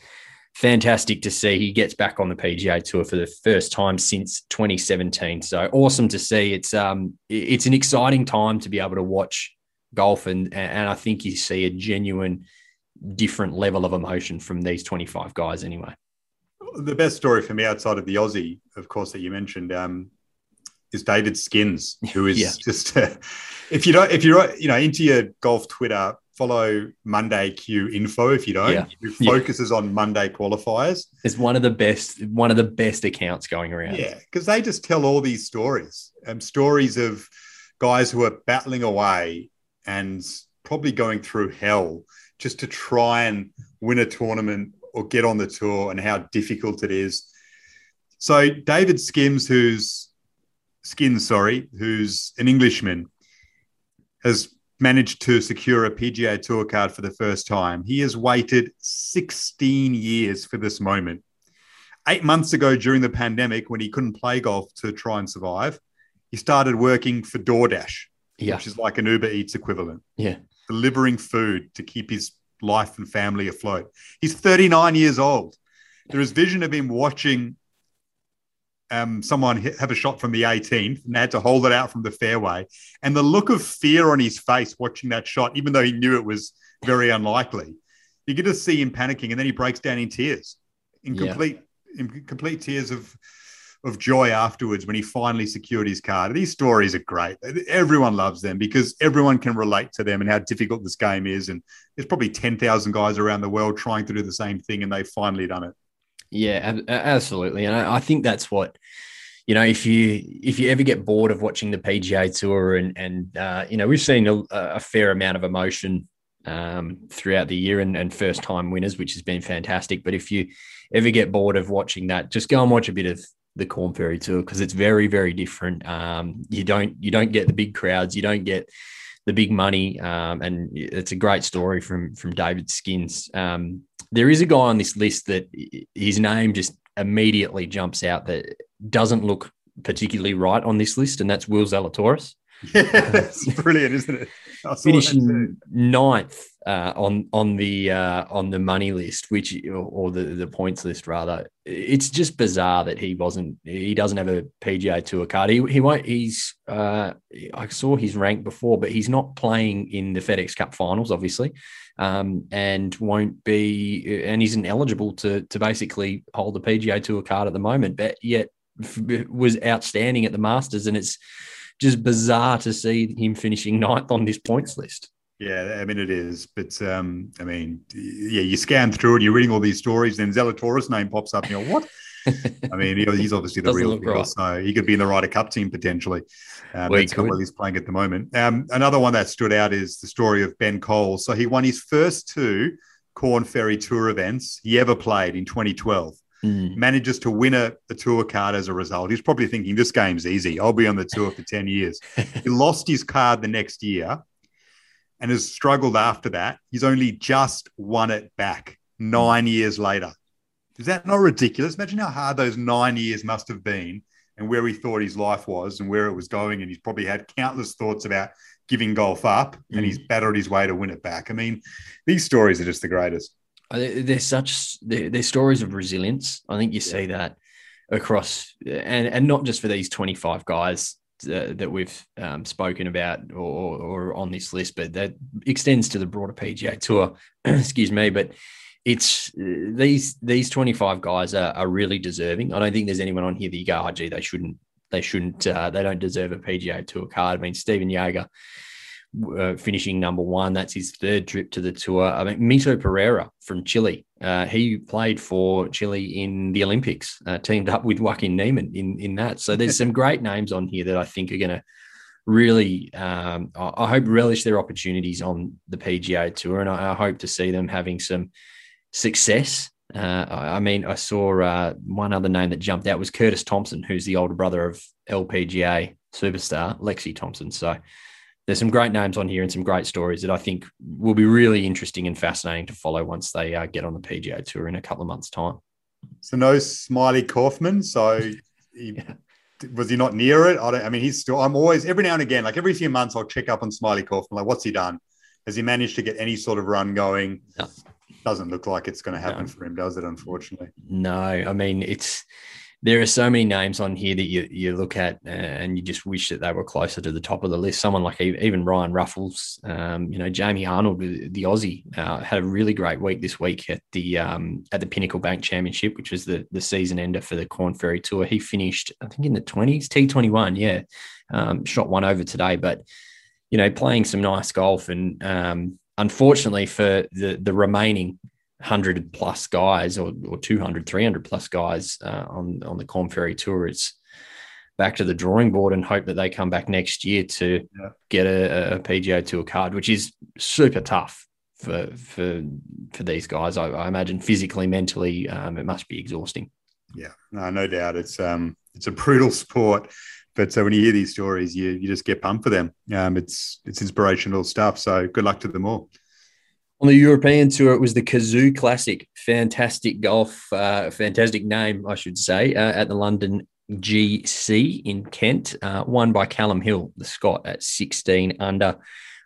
S1: fantastic to see. He gets back on the PGA Tour for the first time since 2017. So awesome to see. It's um it's an exciting time to be able to watch golf, and and I think you see a genuine different level of emotion from these 25 guys anyway.
S2: The best story for me outside of the Aussie, of course, that you mentioned, um, is David Skinns, who is
S1: Yeah.
S2: just uh, if you don't if you're you know into your golf Twitter, follow Monday Q info if you don't.
S1: Yeah.
S2: Who
S1: Yeah.
S2: focuses on Monday qualifiers.
S1: It's one of the best one of the best accounts going around.
S2: Yeah, because they just tell all these stories, um, stories of guys who are battling away and probably going through hell just to try and win a tournament or get on the tour and how difficult it is. So David Skims, who's Skinns, sorry, who's an Englishman, has managed to secure a PGA Tour card for the first time. He has waited 16 years for this moment eight months ago during the pandemic when he couldn't play golf to try and survive, he started working for DoorDash,
S1: Yeah.
S2: which is like an Uber Eats equivalent,
S1: Yeah.
S2: delivering food to keep his life and family afloat. He's 39 years old. There is vision of him watching um, someone hit, have a shot from the 18th and they had to hold it out from the fairway. And the look of fear on his face watching that shot, even though he knew it was very unlikely, you get to see him panicking and then he breaks down in tears, in
S1: Yeah.
S2: complete, in complete tears of of joy afterwards when he finally secured his card. These stories are great. Everyone loves them because everyone can relate to them and how difficult this game is. And there's probably 10,000 guys around the world trying to do the same thing and they've finally done it.
S1: Yeah, absolutely. And I, I think that's what, you know, if you if you ever get bored of watching the PGA Tour and and uh, you know we've seen a, a fair amount of emotion um, throughout the year and, and first time winners, which has been fantastic. But if you ever get bored of watching that, just go and watch a bit of the Korn Ferry Tour because it's very very different. Um, you don't you don't get the big crowds, you don't get the big money, um, and it's a great story from from David Skinns. Um, there is a guy on this list that his name just immediately jumps out that doesn't look particularly right on this list, and that's Will Zalatoris.
S2: Yeah, it's brilliant, isn't it?
S1: Finishing ninth uh, on on the uh, on the money list, which or the the points list rather. It's just bizarre that he wasn't. He doesn't have a PGA Tour card. He he won't. He's. Uh, I saw his rank before, but he's not playing in the FedEx Cup Finals, obviously, um, and won't be. And isn't eligible to to basically hold the PGA Tour card at the moment. But yet was outstanding at the Masters, and it's just bizarre to see him finishing ninth on this points list.
S2: Yeah, I mean it is, but um, I mean, yeah, you scan through and you're reading all these stories, then Zalatoris' name pops up, and you're like, what? I mean, he's obviously the real deal, right. so he could be in the Ryder Cup team potentially. Um, well, that's not what he's playing at the moment. Um, another one that stood out is the story of Ben Cole. So he won his first two Korn Ferry Tour events he ever played in 2012. Mm. Manages to win a, a, tour card as a result. He's probably thinking this game's easy. I'll be on the tour for 10 years. he lost his card the next year and has struggled after that. He's only just won it back nine years later. Is that not ridiculous? Imagine how hard those nine years must have been and where he thought his life was and where it was going. And he's probably had countless thoughts about giving golf up and he's mm. battled his way to win it back. I mean, these stories are just the greatest.
S1: They're such they're, they're stories of resilience. I think you see that across, and and not just for these twenty five guys uh, that we've um, spoken about or, or on this list, but that extends to the broader PGA Tour. excuse me, but it's these these 25 guys are, are, really deserving. I don't think there's anyone on here that you go, oh, gee, they shouldn't, they shouldn't, uh, they don't deserve a PGA Tour card. I mean, Stephan Jaeger uh, finishing number one. That's his third trip to the tour. I mean, Mito Pereira from Chile. Uh, he played for Chile in the Olympics, uh, teamed up with Joaquin Niemann in, in that. So there's some great names on here that I think are going to really, um, I hope, relish their opportunities on the PGA Tour. And I, I hope to see them having some success. Uh, I mean, I saw uh, one other name that jumped out was Curtis Thompson, who's the older brother of LPGA superstar Lexi Thompson. So there's some great names on here and some great stories that I think will be really interesting and fascinating to follow once they uh, get on the PGA Tour in a couple of months' time.
S2: So no Smylie Kaufman. So he, yeah. was he not near it? I, don't, I mean, he's still. I'm always every now and again, like every few months, I'll check up on Smylie Kaufman. Like, what's he done? Has he managed to get any sort of run going? No. Doesn't look like it's going to happen no. for him, does it? Unfortunately.
S1: No, I mean it's there are so many names on here that you, you look at uh, and you just wish that they were closer to the top of the list. Someone like even Ryan Ruffles, um, you know, Jamie Arnold, the Aussie, uh, had a really great week this week at the um, at the Pinnacle Bank Championship, which was the the season ender for the Korn Ferry Tour. He finished, I think, in the twenties, T twenty one, yeah, um, shot one over today, but you know, playing some nice golf and um, unfortunately for the the remaining 100 plus guys or, or 200 300 plus guys uh, on on the Korn Ferry tour it's back to the drawing board and hope that they come back next year to yeah. get a, a PGA Tour card which is super tough for for for these guys. I, I imagine physically mentally um, it must be exhausting.
S2: Yeah. No, no doubt. It's um it's a brutal sport but so when you hear these stories you you just get pumped for them. Um it's it's inspirational stuff. So good luck to them all.
S1: On the European tour, it was the Cazoo Classic. Fantastic golf, uh, fantastic name, I should say, uh, at the London GC in Kent, uh, won by Calum Hill, the Scot, at 16 under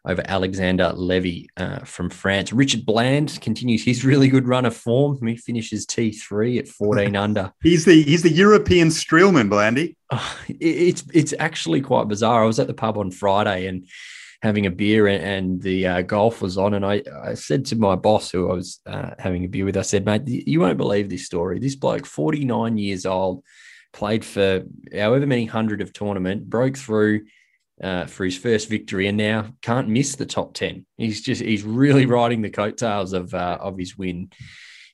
S1: over Alexander Levy uh, from France. Richard Bland continues his really good run of form. He finishes T3 at 14 under.
S2: He's the he's the European Streelman, Blandy.
S1: Oh, it's it's actually quite bizarre. I was at the pub on Friday and having a beer and, and the uh, golf was on. And I, I said to my boss, who I was uh, having a beer with, I said, mate, you won't believe this story. This bloke, 49 years old, played for however many hundred of tournament, broke through uh, for his first victory, and now can't miss the top 10. He's just, he's really riding the coattails of, uh, of his win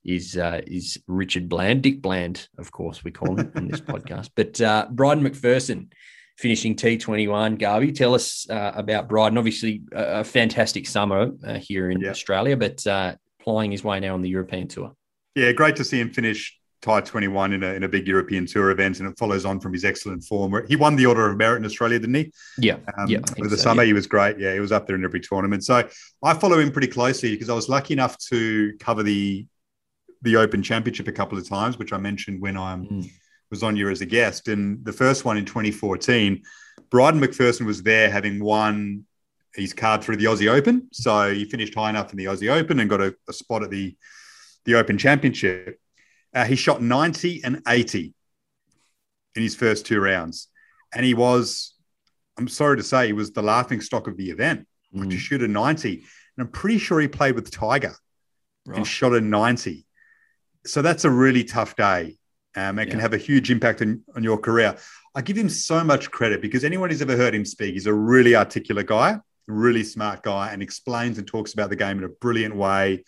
S1: is uh, is Richard Bland, Dick Bland, of course we call him on this podcast. But uh, Bryden Macpherson finishing T21. Garby, tell us uh, about Bryden. Obviously, a, fantastic summer uh, here in Australia, but uh, plying his way now on the European tour.
S2: Yeah, great to see him finish Tie 21 in a, in a big European Tour event, and it follows on from his excellent form. He won the Order of Merit in Australia, didn't he?
S1: Yeah,
S2: um,
S1: yeah.
S2: Over the
S1: so,
S2: summer,
S1: yeah.
S2: he was great. Yeah, he was up there in every tournament. So I follow him pretty closely because I was lucky enough to cover the the Open Championship a couple of times, which I mentioned when I
S1: Mm.
S2: was on you as a guest. And the first one in 2014, Bryden Macpherson was there, having won his card through the Aussie Open. So he finished high enough in the Aussie Open and got a, a spot at the the Open Championship. Uh, he shot 90 and 80 in his first two rounds. And he was, I'm sorry to say, he was the laughing stock of the event, like to
S1: Mm,
S2: shoot a 90. And I'm pretty sure he played with Tiger
S1: right.
S2: and shot a 90. So that's a really tough day. Um, and can have a huge impact on, on your career. I give him so much credit because anyone who's ever heard him speak, he's a really articulate guy, really smart guy, and explains and talks about the game in a brilliant way,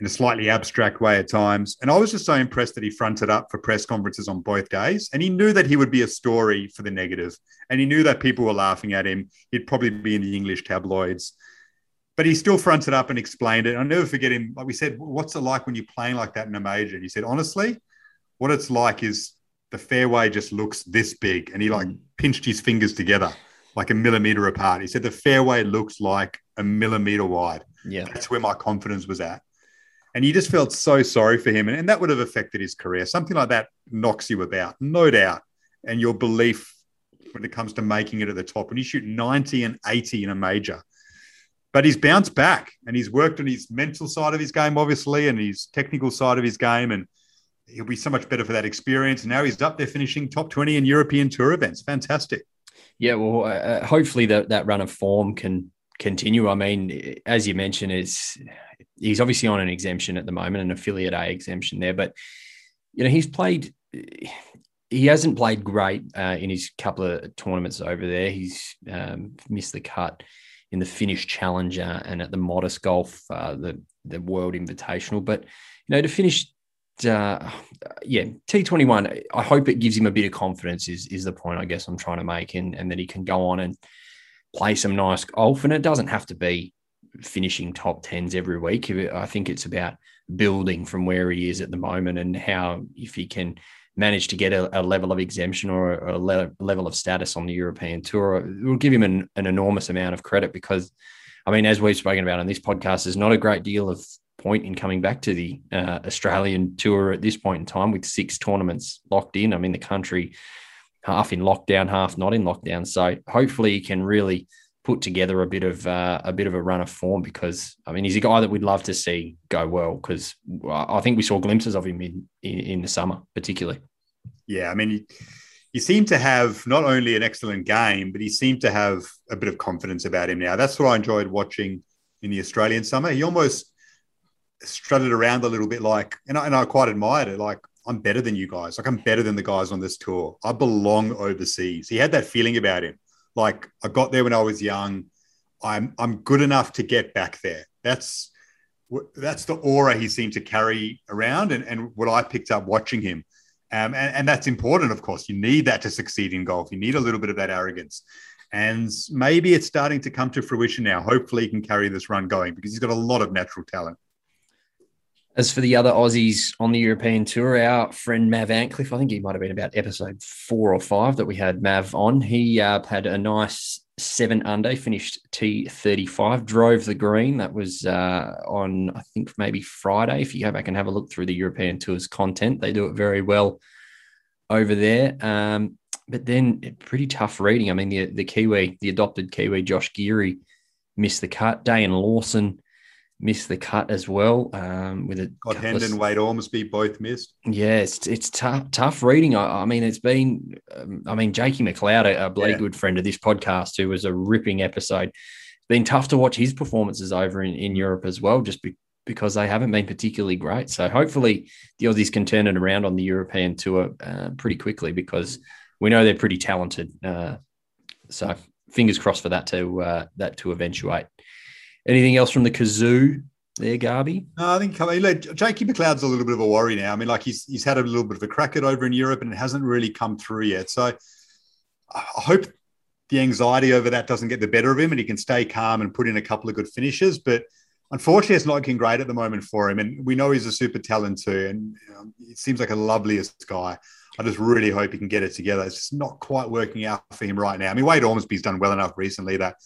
S2: in a slightly abstract way at times. And I was just so impressed that he fronted up for press conferences on both days. And he knew that he would be a story for the negative. And he knew that people were laughing at him. He'd probably be in the English tabloids. But he still fronted up and explained it. I'll never forget him. Like we said, what's it like when you're playing like that in a major? And he said, honestly, what it's like is the fairway just looks this big. And he like
S1: Mm.
S2: pinched his fingers together like a millimeter apart. He said, the fairway looks like a millimeter wide.
S1: Yeah.
S2: That's where my confidence was at. And you just felt so sorry for him. And, and that would have affected his career. Something like that knocks you about, no doubt. And your belief when it comes to making it at the top. And you shoot 90 and 80 in a major. But he's bounced back and he's worked on his mental side of his game, obviously, and his technical side of his game. And he'll be so much better for that experience. And now he's up there finishing top 20 in European tour events. Fantastic.
S1: Yeah, well, uh, hopefully that that run of form can continue. I mean, as you mentioned, it's he's obviously on an exemption at the moment, an affiliate A exemption there, but you know he's played. He hasn't played great uh, in his couple of tournaments over there. He's um, missed the cut in the Finnish Challenger and at the Modest Golf, uh, the the World Invitational. But you know, to finish uh, yeah, T21, I hope it gives him a bit of confidence, is, is the point I guess I'm trying to make, and, and that he can go on and play some nice golf. And it doesn't have to be finishing top 10s every week. I think it's about building from where he is at the moment and how, if he can manage to get a, a level of exemption or a, a le- level of status on the European Tour, it will give him an, an enormous amount of credit because, I mean, as we've spoken about on this podcast, there's not a great deal of point in coming back to the uh, Australian tour at this point in time with six tournaments locked in. I mean, the country half in lockdown, half not in lockdown. So hopefully he can really put together a bit of uh, a bit of a run of form because I mean he's a guy that we'd love to see go well because I think we saw glimpses of him in, in, in the summer particularly.
S2: Yeah, I mean, he, he seemed to have not only an excellent game, but he seemed to have a bit of confidence about him now. That's what I enjoyed watching in the Australian summer. He almost strutted around a little bit like, and I, and I quite admired it. Like, I'm better than you guys. Like, I'm better than the guys on this tour. I belong overseas. He had that feeling about him. Like, I got there when I was young. I'm I'm good enough to get back there. That's that's the aura he seemed to carry around, and, and what I picked up watching him. Um, and, and that's important, of course. You need that to succeed in golf. You need a little bit of that arrogance. And maybe it's starting to come to fruition now. Hopefully, he can carry this run going because he's got a lot of natural talent.
S1: As for the other Aussies on the European Tour, our friend Mav Antcliff, I think he might have been about episode four or five that we had Mav on. He uh, had a nice seven under, finished T35, drove the green. That was uh, on, I think, maybe Friday. If you go back and have a look through the European Tour's content, they do it very well over there. Um, but then pretty tough reading. I mean, the, the Kiwi, the adopted Kiwi, Josh Geary, missed the cut. Deyen Lawson missed the cut as well um, with a
S2: Scott Hendon, Wade Ormsby both missed.
S1: Yeah, it's it's tough tough reading. I, I mean, it's been. Um, I mean, Jakey McLeod, a, a bloody
S2: Yeah.
S1: good friend of this podcast, who was a ripping episode. Been tough to watch his performances over in, in Europe as well, just be, because they haven't been particularly great. So hopefully the Aussies can turn it around on the European tour uh, pretty quickly because we know they're pretty talented. Uh, so fingers crossed for that to uh, that to eventuate. Anything else from the Cazoo? there, Garby?
S2: No, I think Jakey McLeod's a little bit of a worry now. I mean, like he's he's had a little bit of a crack at over in Europe and it hasn't really come through yet. So I hope the anxiety over that doesn't get the better of him and he can stay calm and put in a couple of good finishes. But unfortunately, it's not looking great at the moment for him. And we know he's a super talent too. And um, know, it seems like a loveliest guy. I just really hope he can get it together. It's just not quite working out for him right now. I mean, Wade Ormsby's done well enough recently that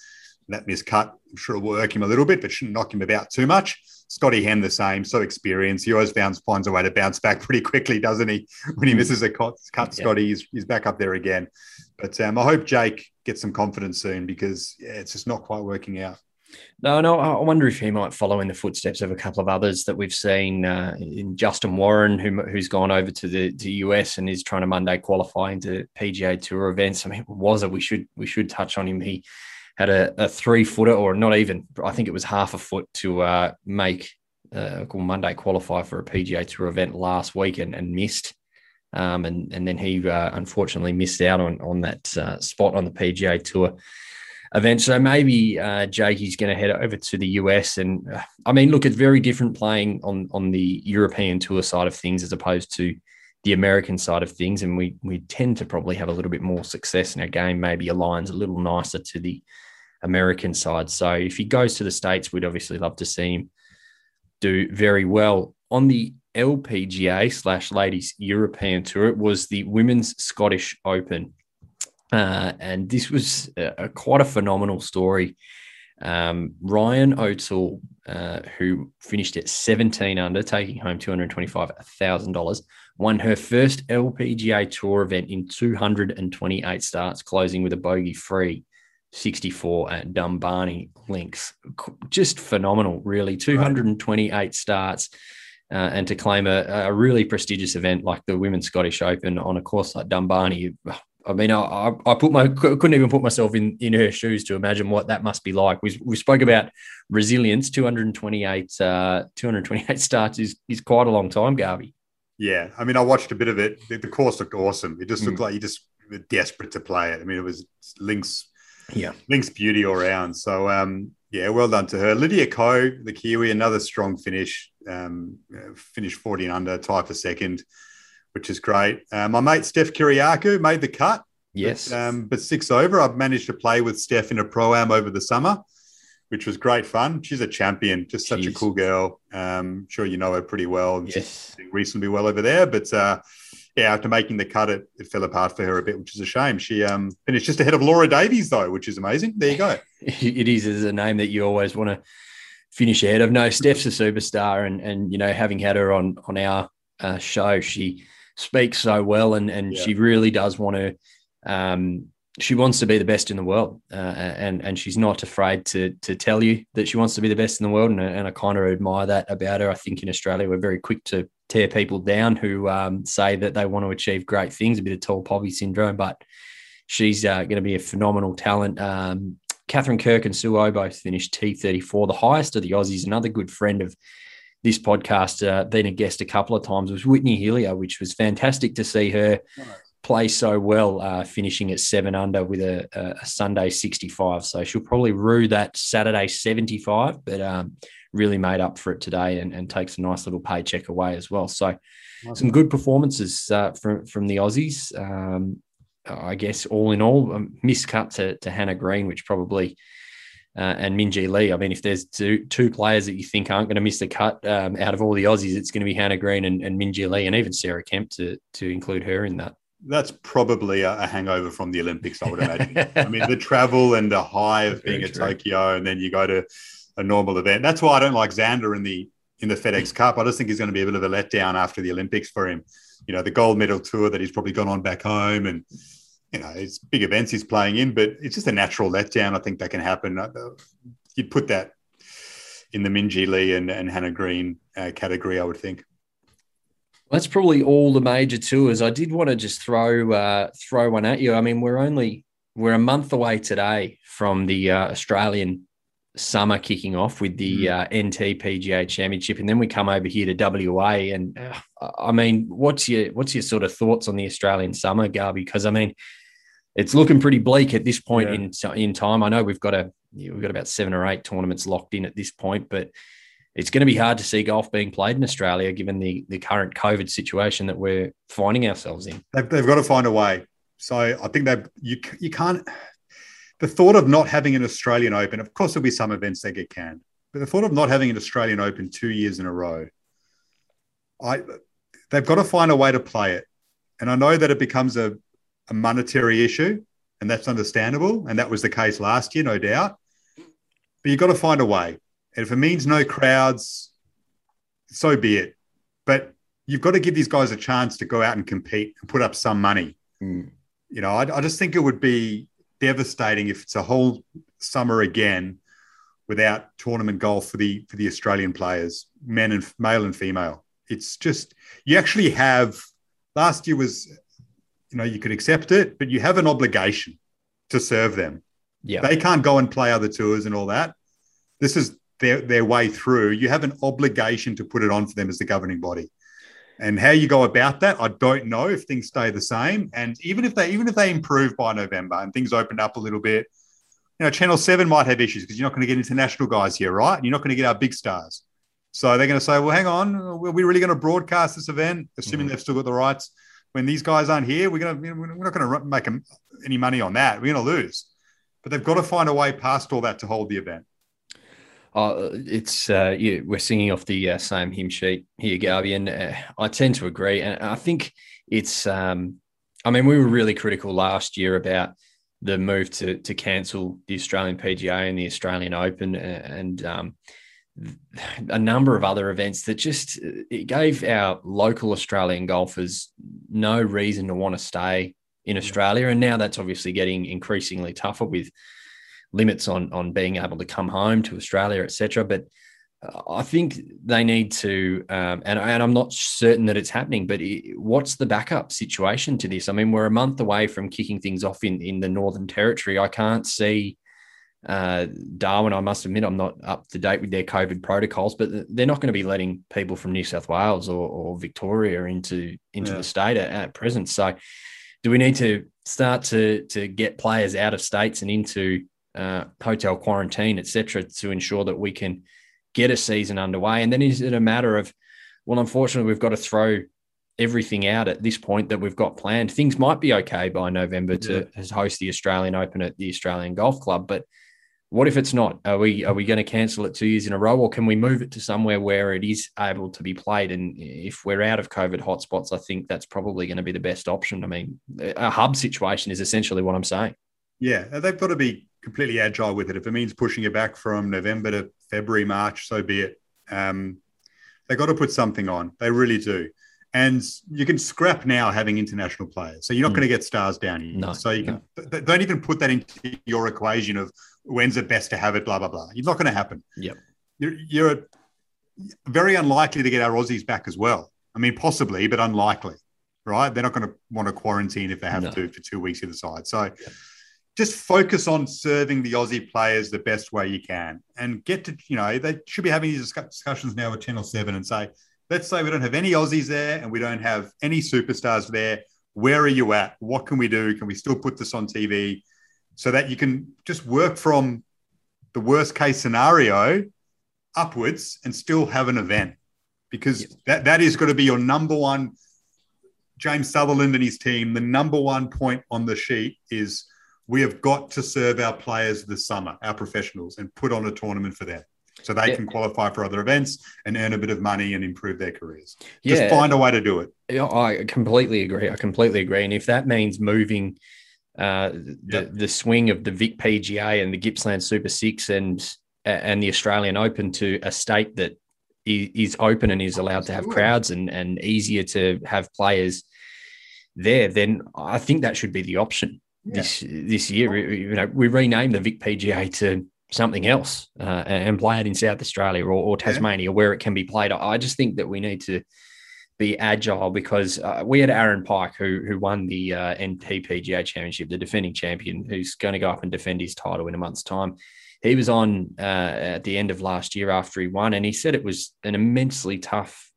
S2: that miscut, I'm sure will work him a little bit, but shouldn't knock him about too much. Scotty Hend the same, so experienced. He always bounce, finds a way to bounce back pretty quickly, doesn't he? When he misses a cut, cut Scotty, yeah. he's, he's back up there again. But um, I hope Jake gets some confidence soon because yeah, it's just not quite working out.
S1: No, no. I wonder if he might follow in the footsteps of a couple of others that we've seen uh, in Justin Warren, who, who's gone over to the to US and is trying to Monday qualify into PGA Tour events. I mean, was it? We should we should touch on him. He had a, a three footer, or not even. I think it was half a foot to uh, make uh, Monday qualify for a PGA Tour event last week and, and missed. Um, and and then he uh, unfortunately missed out on on that uh, spot on the PGA Tour event. So maybe uh, Jakey's going to head over to the US. And uh, I mean, look, it's very different playing on on the European Tour side of things as opposed to the American side of things. And we we tend to probably have a little bit more success in our game. Maybe aligns a little nicer to the American side. So if he goes to the States, we'd obviously love to see him do very well. On the LPGA slash ladies European tour, it was the Women's Scottish Open. Uh, and this was a, a, quite a phenomenal story. Um, Ryann O'Toole, uh, who finished at 17 under, taking home $225,000, won her first LPGA Tour event in 228 starts, closing with a bogey free 64 at Dumbarnie Links. Just phenomenal, really. 228 starts. Uh, and to claim a, a, really prestigious event like the Women's Scottish Open on a course like Dumbarnie, I mean, I, I put my couldn't even put myself in in her shoes to imagine what that must be like. We, we spoke about resilience. 228 uh, 228 starts is is quite a long time, Garby.
S2: Yeah, I mean, I watched a bit of it. The, the course looked awesome. It just looked mm. like you just were desperate to play it. I mean, it was links
S1: yeah,
S2: links beauty all around. So um, yeah, well done to her. Lydia Ko, the Kiwi, another strong finish. Um, finished 14 under, tie for second, which is great. Uh, my mate Steph Kyriacou made the cut.
S1: Yes,
S2: but, um, but six over. I've managed to play with Steph in a pro am over the summer, which was great fun. She's a champion, just such Jeez. a cool girl. Um, sure you know her pretty well.
S1: Yes,
S2: She's reasonably well over there, but. Uh, yeah, after making the cut, it, it fell apart for her a bit, which is a shame. She um, finished just ahead of Laura Davies, though, which is amazing. There you go.
S1: it is a name that you always want to finish ahead of. No, Steph's a superstar, and and you know, having had her on on our uh, show, she speaks so well, and and yeah. she really does want to. Um, she wants to be the best in the world, uh, and and she's not afraid to to tell you that she wants to be the best in the world, and, and I kind of admire that about her. I think in Australia we're very quick to tear people down who um, say that they want to achieve great things, a bit of tall poppy syndrome, but she's uh, going to be a phenomenal talent. Um, Katherine Kirk and Sue O both finished T34, the highest of the Aussies. Another good friend of this podcast, uh, been a guest a couple of times, was Whitney Hillier, which was fantastic to see her play so well, uh, finishing at seven under with a, a, Sunday 65. So she'll probably rue that Saturday 75, but um, really made up for it today and, and takes a nice little paycheck away as well. So some good performances uh, from from the Aussies. Um, I guess all in all, a miscut to, to Hannah Green, which probably uh, and Minjee Lee. I mean, if there's two two players that you think aren't going to miss the cut um, out of all the Aussies, it's going to be Hannah Green and, and Minjee Lee, and even Sarah Kemp to to include her in that.
S2: That's probably a, a hangover from the Olympics, I would imagine. I mean, the travel and the high of being at Tokyo, and then you go to a normal event. That's why I don't like Xander in the in the FedEx Cup. I just think he's going to be a bit of a letdown after the Olympics for him. You know, the gold medal tour that he's probably gone on back home, and you know, it's big events he's playing in, but it's just a natural letdown. I think that can happen. Uh, you'd put that in the Minjee Lee and, and Hannah Green uh, category, I would think.
S1: That's probably all the major tours. I did want to just throw uh, throw one at you. I mean, we're only we're a month away today from the uh, Australian summer kicking off with the mm. uh, NT PGA Championship, and then we come over here to WA. And uh, I mean, what's your what's your sort of thoughts on the Australian summer, Garby? Because I mean, it's looking pretty bleak at this point yeah. in in time. I know we've got a we've got about seven or eight tournaments locked in at this point, but it's going to be hard to see golf being played in Australia given the the current COVID situation that we're finding ourselves in.
S2: They've, they've got to find a way. So I think that you you can't. The thought of not having an Australian Open, of course, there'll be some events that get canned, but the thought of not having an Australian Open two years in a row, I they've got to find a way to play it. And I know that it becomes a, a monetary issue, and that's understandable. And that was the case last year, no doubt. But you've got to find a way. And if it means no crowds, so be it. But you've got to give these guys a chance to go out and compete and put up some money.
S1: Mm.
S2: You know, I, I just think it would be devastating if it's a whole summer again without tournament golf for the for the Australian players, men and male and female. It's just you actually have last year was you know you could accept it, but you have an obligation to serve them.
S1: Yeah.
S2: They can't go and play other tours and all that. This is their their way through. You have an obligation to put it on for them as the governing body. And how you go about that, I don't know if things stay the same. And even if they even if they improve by November and things open up a little bit, you know, Channel 7 might have issues because you're not going to get international guys here, right? You're not going to get our big stars. So they're going to say, well, hang on, are we really going to broadcast this event, assuming mm. they've still got the rights? When these guys aren't here, we're going to, we're not going to make any money on that. We're going to lose. But they've got to find a way past all that to hold the event.
S1: Uh, it's uh, yeah, we're singing off the uh, same hymn sheet here, Garby, and uh, I tend to agree. And I think it's, um, I mean, we were really critical last year about the move to to cancel the Australian PGA and the Australian Open, and um, a number of other events that just it gave our local Australian golfers no reason to want to stay in Australia. And now that's obviously getting increasingly tougher with limits on on being able to come home to Australia, etc. But uh, I think they need to, um, and, and I'm not certain that it's happening, but it, what's the backup situation to this? I mean, we're a month away from kicking things off in, in the Northern Territory. I can't see uh, Darwin. I must admit, I'm not up to date with their COVID protocols, but they're not going to be letting people from New South Wales or, or Victoria into into yeah. the state at, at present. So, do we need to start to to get players out of states and into uh, hotel quarantine, etc., to ensure that we can get a season underway? And then is it a matter of, well, unfortunately, we've got to throw everything out at this point that we've got planned. Things might be okay by November to yeah. host the Australian Open at the Australian Golf Club, but what if it's not? Are we are we going to cancel it two years in a row, or can we move it to somewhere where it is able to be played? And if we're out of COVID hotspots, I think that's probably going to be the best option. I mean, a hub situation is essentially what I'm saying.
S2: Yeah, they've got to be completely agile with it. If it means pushing it back from November to February, March, so be it. Um, they've got to put something on. They really do. And you can scrap now having international players. So you're not mm. going to get stars down here.
S1: No,
S2: so you
S1: no.
S2: can don't even put that into your equation of when's it best to have it, blah, blah, blah. It's not going to happen.
S1: Yep.
S2: You're, you're very unlikely to get our Aussies back as well. I mean, possibly, but unlikely, right? They're not going to want to quarantine if they have no. to for two weeks either side. So just focus on serving the Aussie players the best way you can and get to, you know, they should be having these discussions now with Channel 7 and say, let's say we don't have any Aussies there and we don't have any superstars there. Where are you at? What can we do? Can we still put this on TV so that you can just work from the worst case scenario upwards and still have an event? Because yes. that, that is going to be your number one. James Sutherland and his team, the number one point on the sheet is we have got to serve our players this summer, our professionals, and put on a tournament for them so they yeah. can qualify for other events and earn a bit of money and improve their careers. Yeah. Just find a way to do it.
S1: I completely agree. I completely agree. And if that means moving uh, the, the swing of the Vic PGA and the Gippsland Super Six and and the Australian Open to a state that is open and is allowed to have crowds and, and easier to have players there, then I think that should be the option yeah. this this year. You know, we renamed the Vic PGA to something else uh, and play it in South Australia or, or Tasmania yeah. where it can be played. I just think that we need to be agile because uh, we had Aaron Pike who who won the uh, NT PGA Championship, the defending champion, who's going to go up and defend his title in a month's time. He was on uh, at the end of last year after he won, and he said it was an immensely tough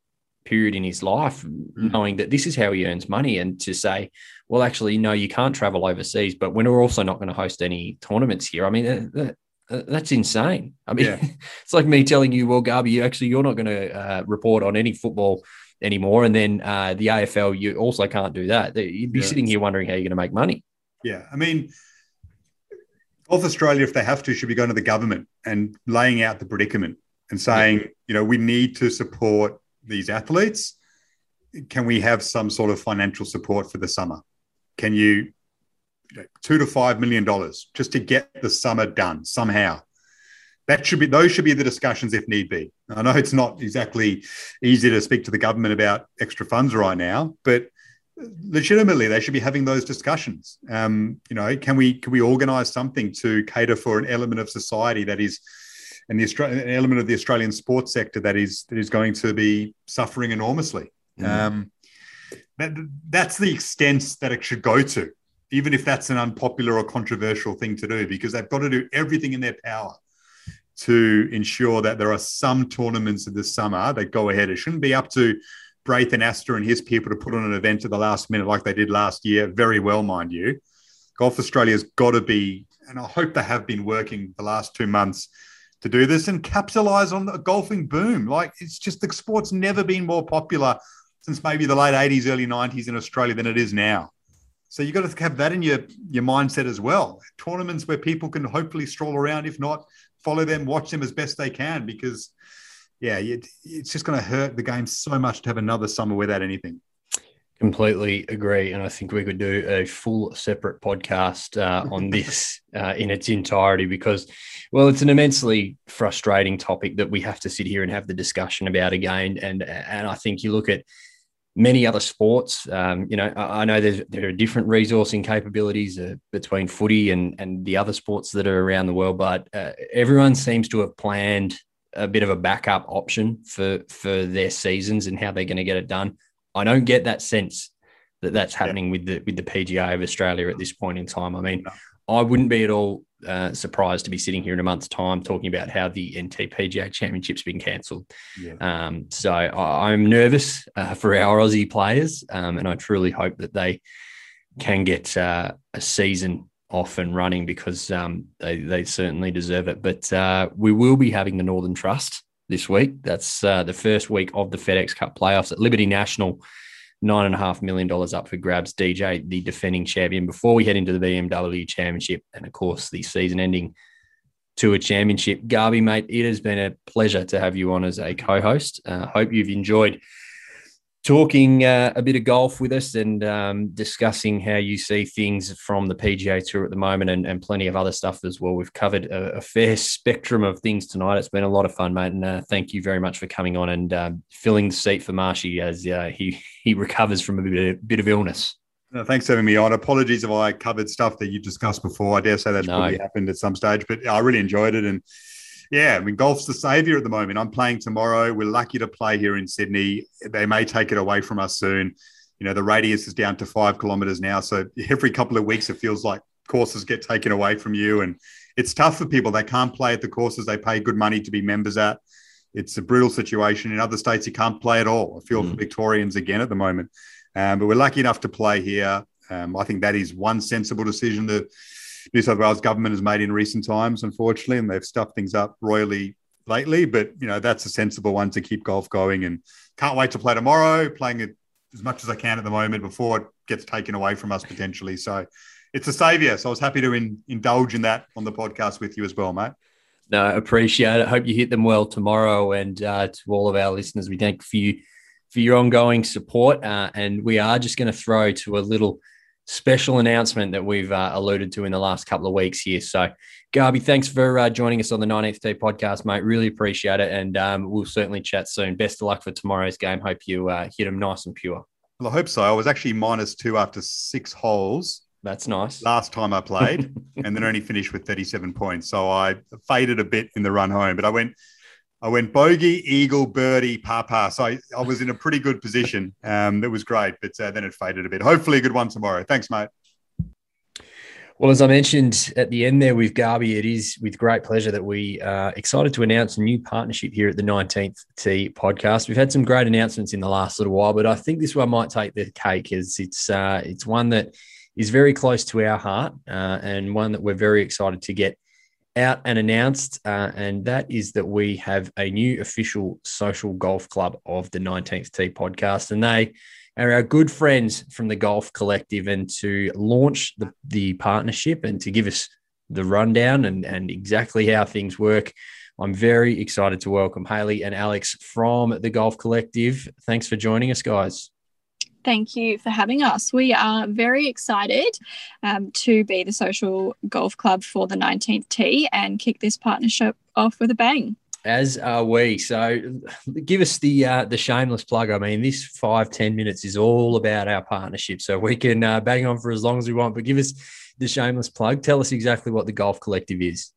S1: period in his life, mm. knowing that this is how he earns money, and to say, well, actually, no, you can't travel overseas, but we're also not going to host any tournaments here. I mean, Uh, that's insane. I mean, yeah. it's like me telling you, well, Garby, you actually you're not going to uh, report on any football anymore, and then uh, the AFL you also can't do that. You'd be yeah. sitting here wondering how you're going to make money.
S2: Yeah, I mean, Golf Australia, if they have to, should be going to the government and laying out the predicament and saying, yeah. you know, we need to support these athletes. Can we have some sort of financial support for the summer? Can you two to five million dollars just to get the summer done somehow. That should be those should be the discussions if need be. I know it's not exactly easy to speak to the government about extra funds right now, but legitimately they should be having those discussions. Um, you know, can we can we organise something to cater for an element of society that is and the Australian an element of the Australian sports sector that is that is going to be suffering enormously. Mm. Um, that, that's the extent that it should go to even if that's an unpopular or controversial thing to do, because they've got to do everything in their power to ensure that there are some tournaments in the summer that go ahead. It shouldn't be up to Braithen Astor and his people to put on an event at the last minute like they did last year. Very well, mind you. Golf Australia's got to be, and I hope they have been working the last two months to do this and capitalize on the golfing boom. Like it's just the sport's never been more popular since maybe the late 80s, early 90s in Australia than it is now. So you've got to have that in your, your mindset as well. Tournaments where people can hopefully stroll around, if not follow them, watch them as best they can, because yeah, it's just going to hurt the game so much to have another summer without anything.
S1: Completely agree, and I think we could do a full separate podcast uh, on this uh, in its entirety because, well, it's an immensely frustrating topic that we have to sit here and have the discussion about again. And and I think you look at many other sports. Um, you know, I, I know there are different resourcing capabilities uh, between footy and and the other sports that are around the world, but uh, everyone seems to have planned a bit of a backup option for for their seasons and how they're going to get it done. I don't get that sense that that's happening yeah. with the with the PGA of Australia at this point in time. I mean, no. I wouldn't be at all uh, surprised to be sitting here in a month's time talking about how the NTPGA Championship's been cancelled. Yeah. Um, so I, am nervous uh, for our Aussie players, um, and I truly hope that they can get uh, a season off and running because um, they they certainly deserve it. But uh, we will be having the Northern Trust this week. That's uh, the first week of the FedEx Cup playoffs at Liberty National nine and a half million dollars up for grabs. DJ, the defending champion, before we head into the BMW Championship, and of course the season-ending Tour Championship. Garby, mate, it has been a pleasure to have you on as a co-host. Uh, hope you've enjoyed talking uh, a bit of golf with us and um, discussing how you see things from the PGA Tour at the moment and, and plenty of other stuff as well. We've covered a, a, fair spectrum of things tonight. It's been a lot of fun, mate. And uh, thank you very much for coming on and uh, filling the seat for Marshy as uh, he, he recovers from a bit of, bit of illness.
S2: No, thanks for having me on. Apologies if I covered stuff that you discussed before. I dare say that's no. probably happened at some stage, but I really enjoyed it. And yeah, I mean, golf's the savior at the moment. I'm playing tomorrow. We're lucky to play here in Sydney. They may take it away from us soon. You know, the radius is down to five kilometers now. So every couple of weeks, it feels like courses get taken away from you. And it's tough for people. They can't play at the courses they pay good money to be members at. It's a brutal situation. In other states, you can't play at all. I feel mm. for Victorians again at the moment. Um, but we're lucky enough to play here. Um, I think that is one sensible decision to New South Wales government has made in recent times, unfortunately, and they've stuffed things up royally lately. But you know that's a sensible one to keep golf going, and can't wait to play tomorrow. Playing it as much as I can at the moment before it gets taken away from us potentially. So it's a savior. So I was happy to in, indulge in that on the podcast with you as well, mate.
S1: No, appreciate it. Hope you hit them well tomorrow. And uh, to all of our listeners, we thank you for your ongoing support. Uh, and we are just going to throw to a little special announcement that we've uh, alluded to in the last couple of weeks here. So, Garby, thanks for uh, joining us on the 19th Tee podcast, mate. Really appreciate it. And um, we'll certainly chat soon. Best of luck for tomorrow's game. Hope you uh, hit them nice and pure.
S2: Well, I hope so. I was actually minus two after six holes.
S1: That's nice.
S2: Last time I played, and then only finished with 37 points. So I faded a bit in the run home, but I went I went bogey, eagle, birdie, par par. So I, I was in a pretty good position. Um, that was great, but uh, then it faded a bit. Hopefully, a good one tomorrow. Thanks, mate.
S1: Well, as I mentioned at the end there with Garby, it is with great pleasure that we are excited to announce a new partnership here at the 19th Tee podcast. We've had some great announcements in the last little while, but I think this one might take the cake as it's uh, it's one that is very close to our heart uh, and one that we're very excited to get out and announced, uh, and that is that we have a new official social golf club of the 19th Tee podcast, and they are our good friends from the Golf Collective. And to launch the, the partnership and to give us the rundown and, and exactly how things work, I'm very excited to welcome Haley and Alex from the Golf Collective. Thanks for joining us, guys.
S4: Thank you for having us. We are very excited um, to be the social golf club for the 19th tee and kick this partnership off with a bang.
S1: As are we. So, give us the uh, the shameless plug. I mean, this five ten minutes is all about our partnership. So we can uh, bang on for as long as we want. But give us the shameless plug. Tell us exactly what the Golf Collective is.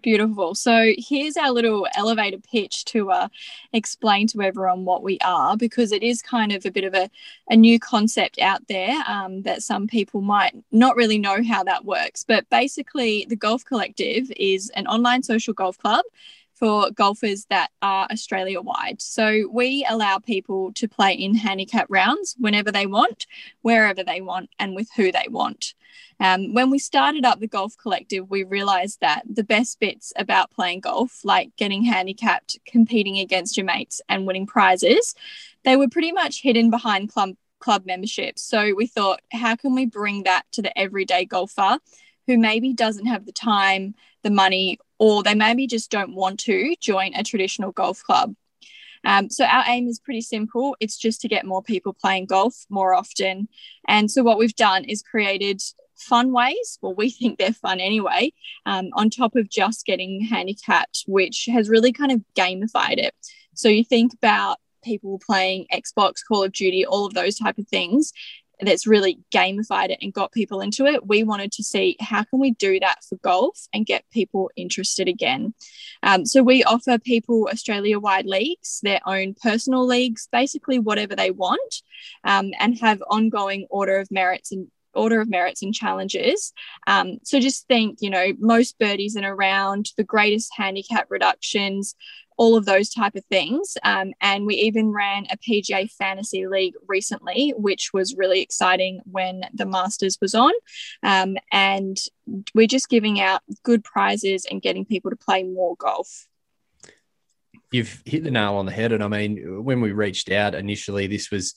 S4: Beautiful. So here's our little elevator pitch to uh, explain to everyone what we are, because it is kind of a bit of a, a new concept out there um, that some people might not really know how that works. But basically, the Golf Collective is an online social golf club for golfers that are Australia wide. So we allow people to play in handicap rounds whenever they want, wherever they want, and with who they want. Um, when we started up the Golf Collective, we realized that the best bits about playing golf, like getting handicapped, competing against your mates, and winning prizes, they were pretty much hidden behind club, club memberships. So we thought, how can we bring that to the everyday golfer who maybe doesn't have the time, the money, or they maybe just don't want to join a traditional golf club? Um, so our aim is pretty simple. It's just to get more people playing golf more often. And so what we've done is created fun ways. Well, we think they're fun anyway, um, on top of just getting handicapped, which has really kind of gamified it. So you think about people playing Xbox, Call of Duty, all of those type of things that's really gamified it and got people into it. We wanted to see how can we do that for golf and get people interested again. Um, so we offer people Australia-wide leagues, their own personal leagues, basically whatever they want, um, and have ongoing order of merits and order of merits and challenges. Um, so just think, you know, most birdies and around, the greatest handicap reductions, all of those type of things. Um, and we even ran a PGA Fantasy League recently, which was really exciting when the Masters was on. Um, and we're just giving out good prizes and getting people to play more golf.
S1: You've hit the nail on the head. And I mean, when we reached out initially, this was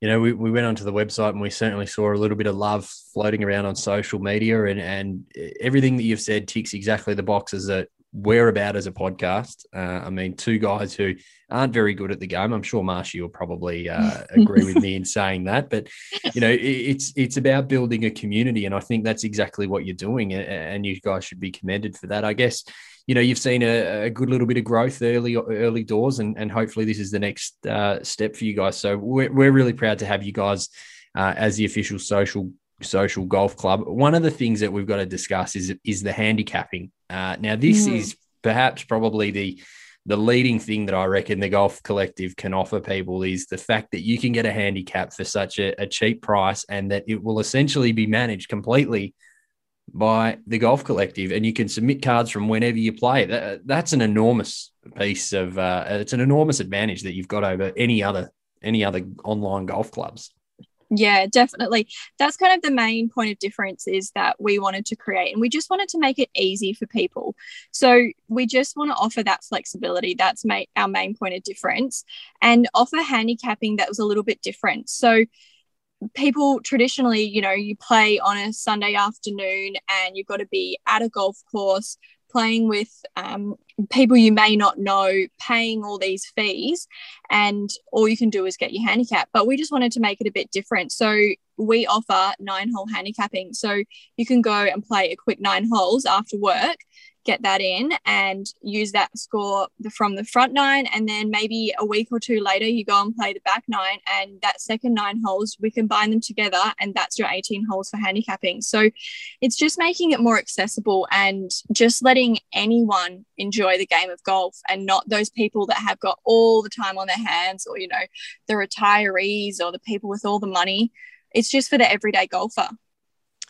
S1: you know, we, we went onto the website and we certainly saw a little bit of love floating around on social media and, and eh, everything that you've said ticks exactly the boxes that we're about as a podcast. Uh, I mean, two guys who aren't very good at the game. I'm sure Marshy will probably uh, agree with me in saying that, but you know, it, it's it's about building a community, and I think that's exactly what you're doing, and you guys should be commended for that. I guess you know you've seen a, a, good little bit of growth early early doors, and, and hopefully this is the next uh, step for you guys. So we're, we're really proud to have you guys uh, as the official social social golf club. One of the things that we've got to discuss is is the handicapping. Uh, now this mm. is perhaps probably the the leading thing that I reckon the golf collective can offer people is the fact that you can get a handicap for such a, a cheap price and that it will essentially be managed completely by the golf collective and you can submit cards from whenever you play that, that's an enormous piece of uh, it's an enormous advantage that you've got over any other any other online golf clubs
S4: yeah definitely. That's kind of the main point of difference is that we wanted to create and we just wanted to make it easy for people. So we just want to offer that flexibility. That's ma- our main point of difference and offer handicapping that was a little bit different. So people traditionally, you know, you play on a Sunday afternoon and you've got to be at a golf course playing with um, people you may not know, paying all these fees, and all you can do is get your handicap. But we just wanted to make it a bit different. So we offer nine hole handicapping. So you can go and play a quick nine holes after work get that in and use that score from the front nine. And then maybe a week or two later, you go and play the back nine. And that second nine holes, we combine them together. And that's your 18 holes for handicapping. So it's just making it more accessible and just letting anyone enjoy the game of golf and not those people that have got all the time on their hands or, you know, the retirees or the people with all the money. It's just for the everyday golfer.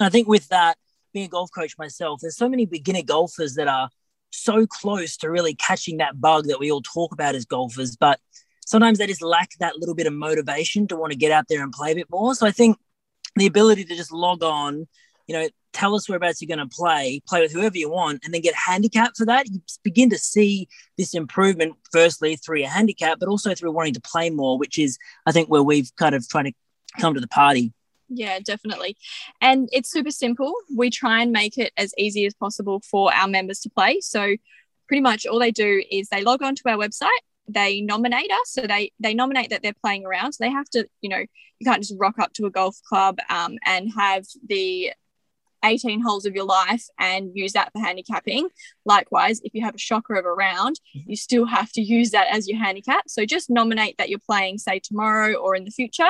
S5: I think with that, being a golf coach myself, there's so many beginner golfers that are so close to really catching that bug that we all talk about as golfers, but sometimes they just lack that little bit of motivation to want to get out there and play a bit more. So I think the ability to just log on, you know, tell us whereabouts you're going to play, play with whoever you want, and then get handicapped for that, you begin to see this improvement, firstly, through your handicap, but also through wanting to play more, which is, I think, where we've kind of tried to come to the party.
S4: Yeah, definitely. And it's super simple. We try and make it as easy as possible for our members to play. So, pretty much all they do is they log on to our website, they nominate us. So, they, they nominate that they're playing around. So, they have to, you know, you can't just rock up to a golf club um, and have the 18 holes of your life and use that for handicapping. Likewise, if you have a shocker of a round, you still have to use that as your handicap. So just nominate that you're playing, say, tomorrow or in the future.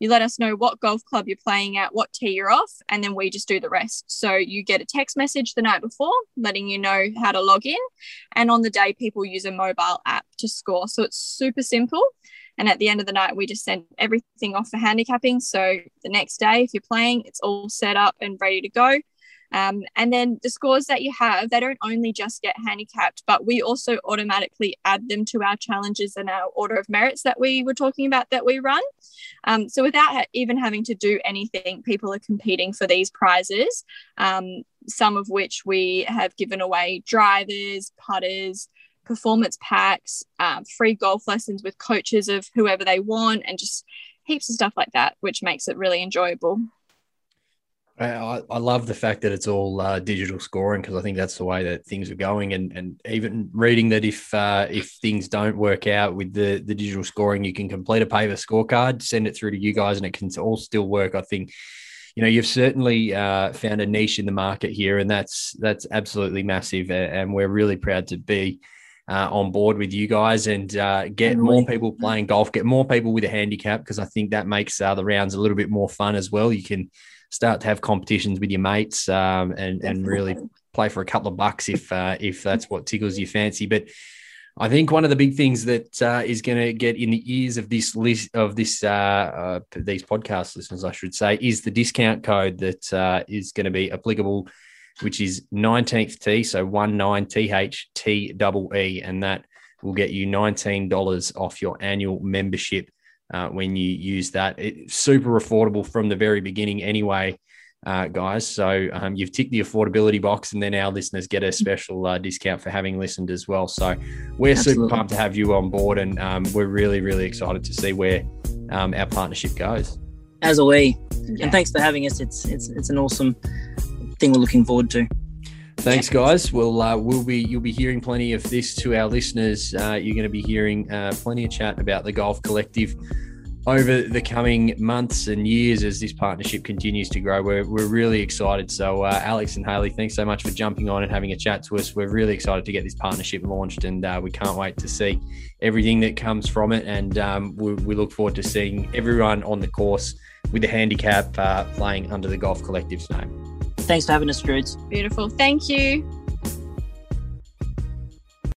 S4: You let us know what golf club you're playing at, what tee you're off, and then we just do the rest. So you get a text message the night before letting you know how to log in. And on the day, people use a mobile app to score. So it's super simple. And at the end of the night, we just send everything off for handicapping. So the next day, if you're playing, it's all set up and ready to go. Um, and then the scores that you have, they don't only just get handicapped, but we also automatically add them to our challenges and our order of merits that we were talking about that we run. Um, so without even having to do anything, people are competing for these prizes, um, some of which we have given away drivers, putters, performance packs, um, free golf lessons with coaches of whoever they want, and just heaps of stuff like that, which makes it really enjoyable.
S1: I, I love the fact that it's all uh, digital scoring because I think that's the way that things are going. And and even reading that if uh, if things don't work out with the the digital scoring, you can complete a paper scorecard, send it through to you guys, and it can all still work. I think you know you've certainly uh, found a niche in the market here, and that's that's absolutely massive. And we're really proud to be uh, on board with you guys and uh, get more people playing golf, get more people with a handicap because I think that makes uh, the rounds a little bit more fun as well. You can start to have competitions with your mates um, and and really play for a couple of bucks if uh, if that's what tickles your fancy. But I think one of the big things that uh, is going to get in the ears of this list of this uh, uh, these podcast listeners, I should say, is the discount code that uh, is going to be applicable which is 19th Tee, so 19THTEE, and that will get you $19 off your annual membership uh, when you use that. It's super affordable from the very beginning, anyway. Uh, guys. So um, you've ticked the affordability box, and then our listeners get a special uh, discount for having listened as well. So we're Absolutely. super pumped to have you on board, and um, we're really, really excited to see where um, our partnership goes.
S5: As are we, yeah. and thanks for having us. It's it's it's an awesome thing we're looking forward to.
S1: Thanks, guys. We'll uh, we'll be you'll be hearing plenty of this to our listeners. Uh, you're going to be hearing uh, plenty of chat about the Golf Collective over the coming months and years as this partnership continues to grow. We're, we're really excited. So, uh, Alex and Haley, thanks so much for jumping on and having a chat to us. We're really excited to get this partnership launched, and uh, we can't wait to see everything that comes from it. And um, we, we, look forward to seeing everyone on the course with the handicap uh, playing under the Golf Collective's name.
S5: Thanks for having us, Drudes.
S4: Beautiful. Thank you.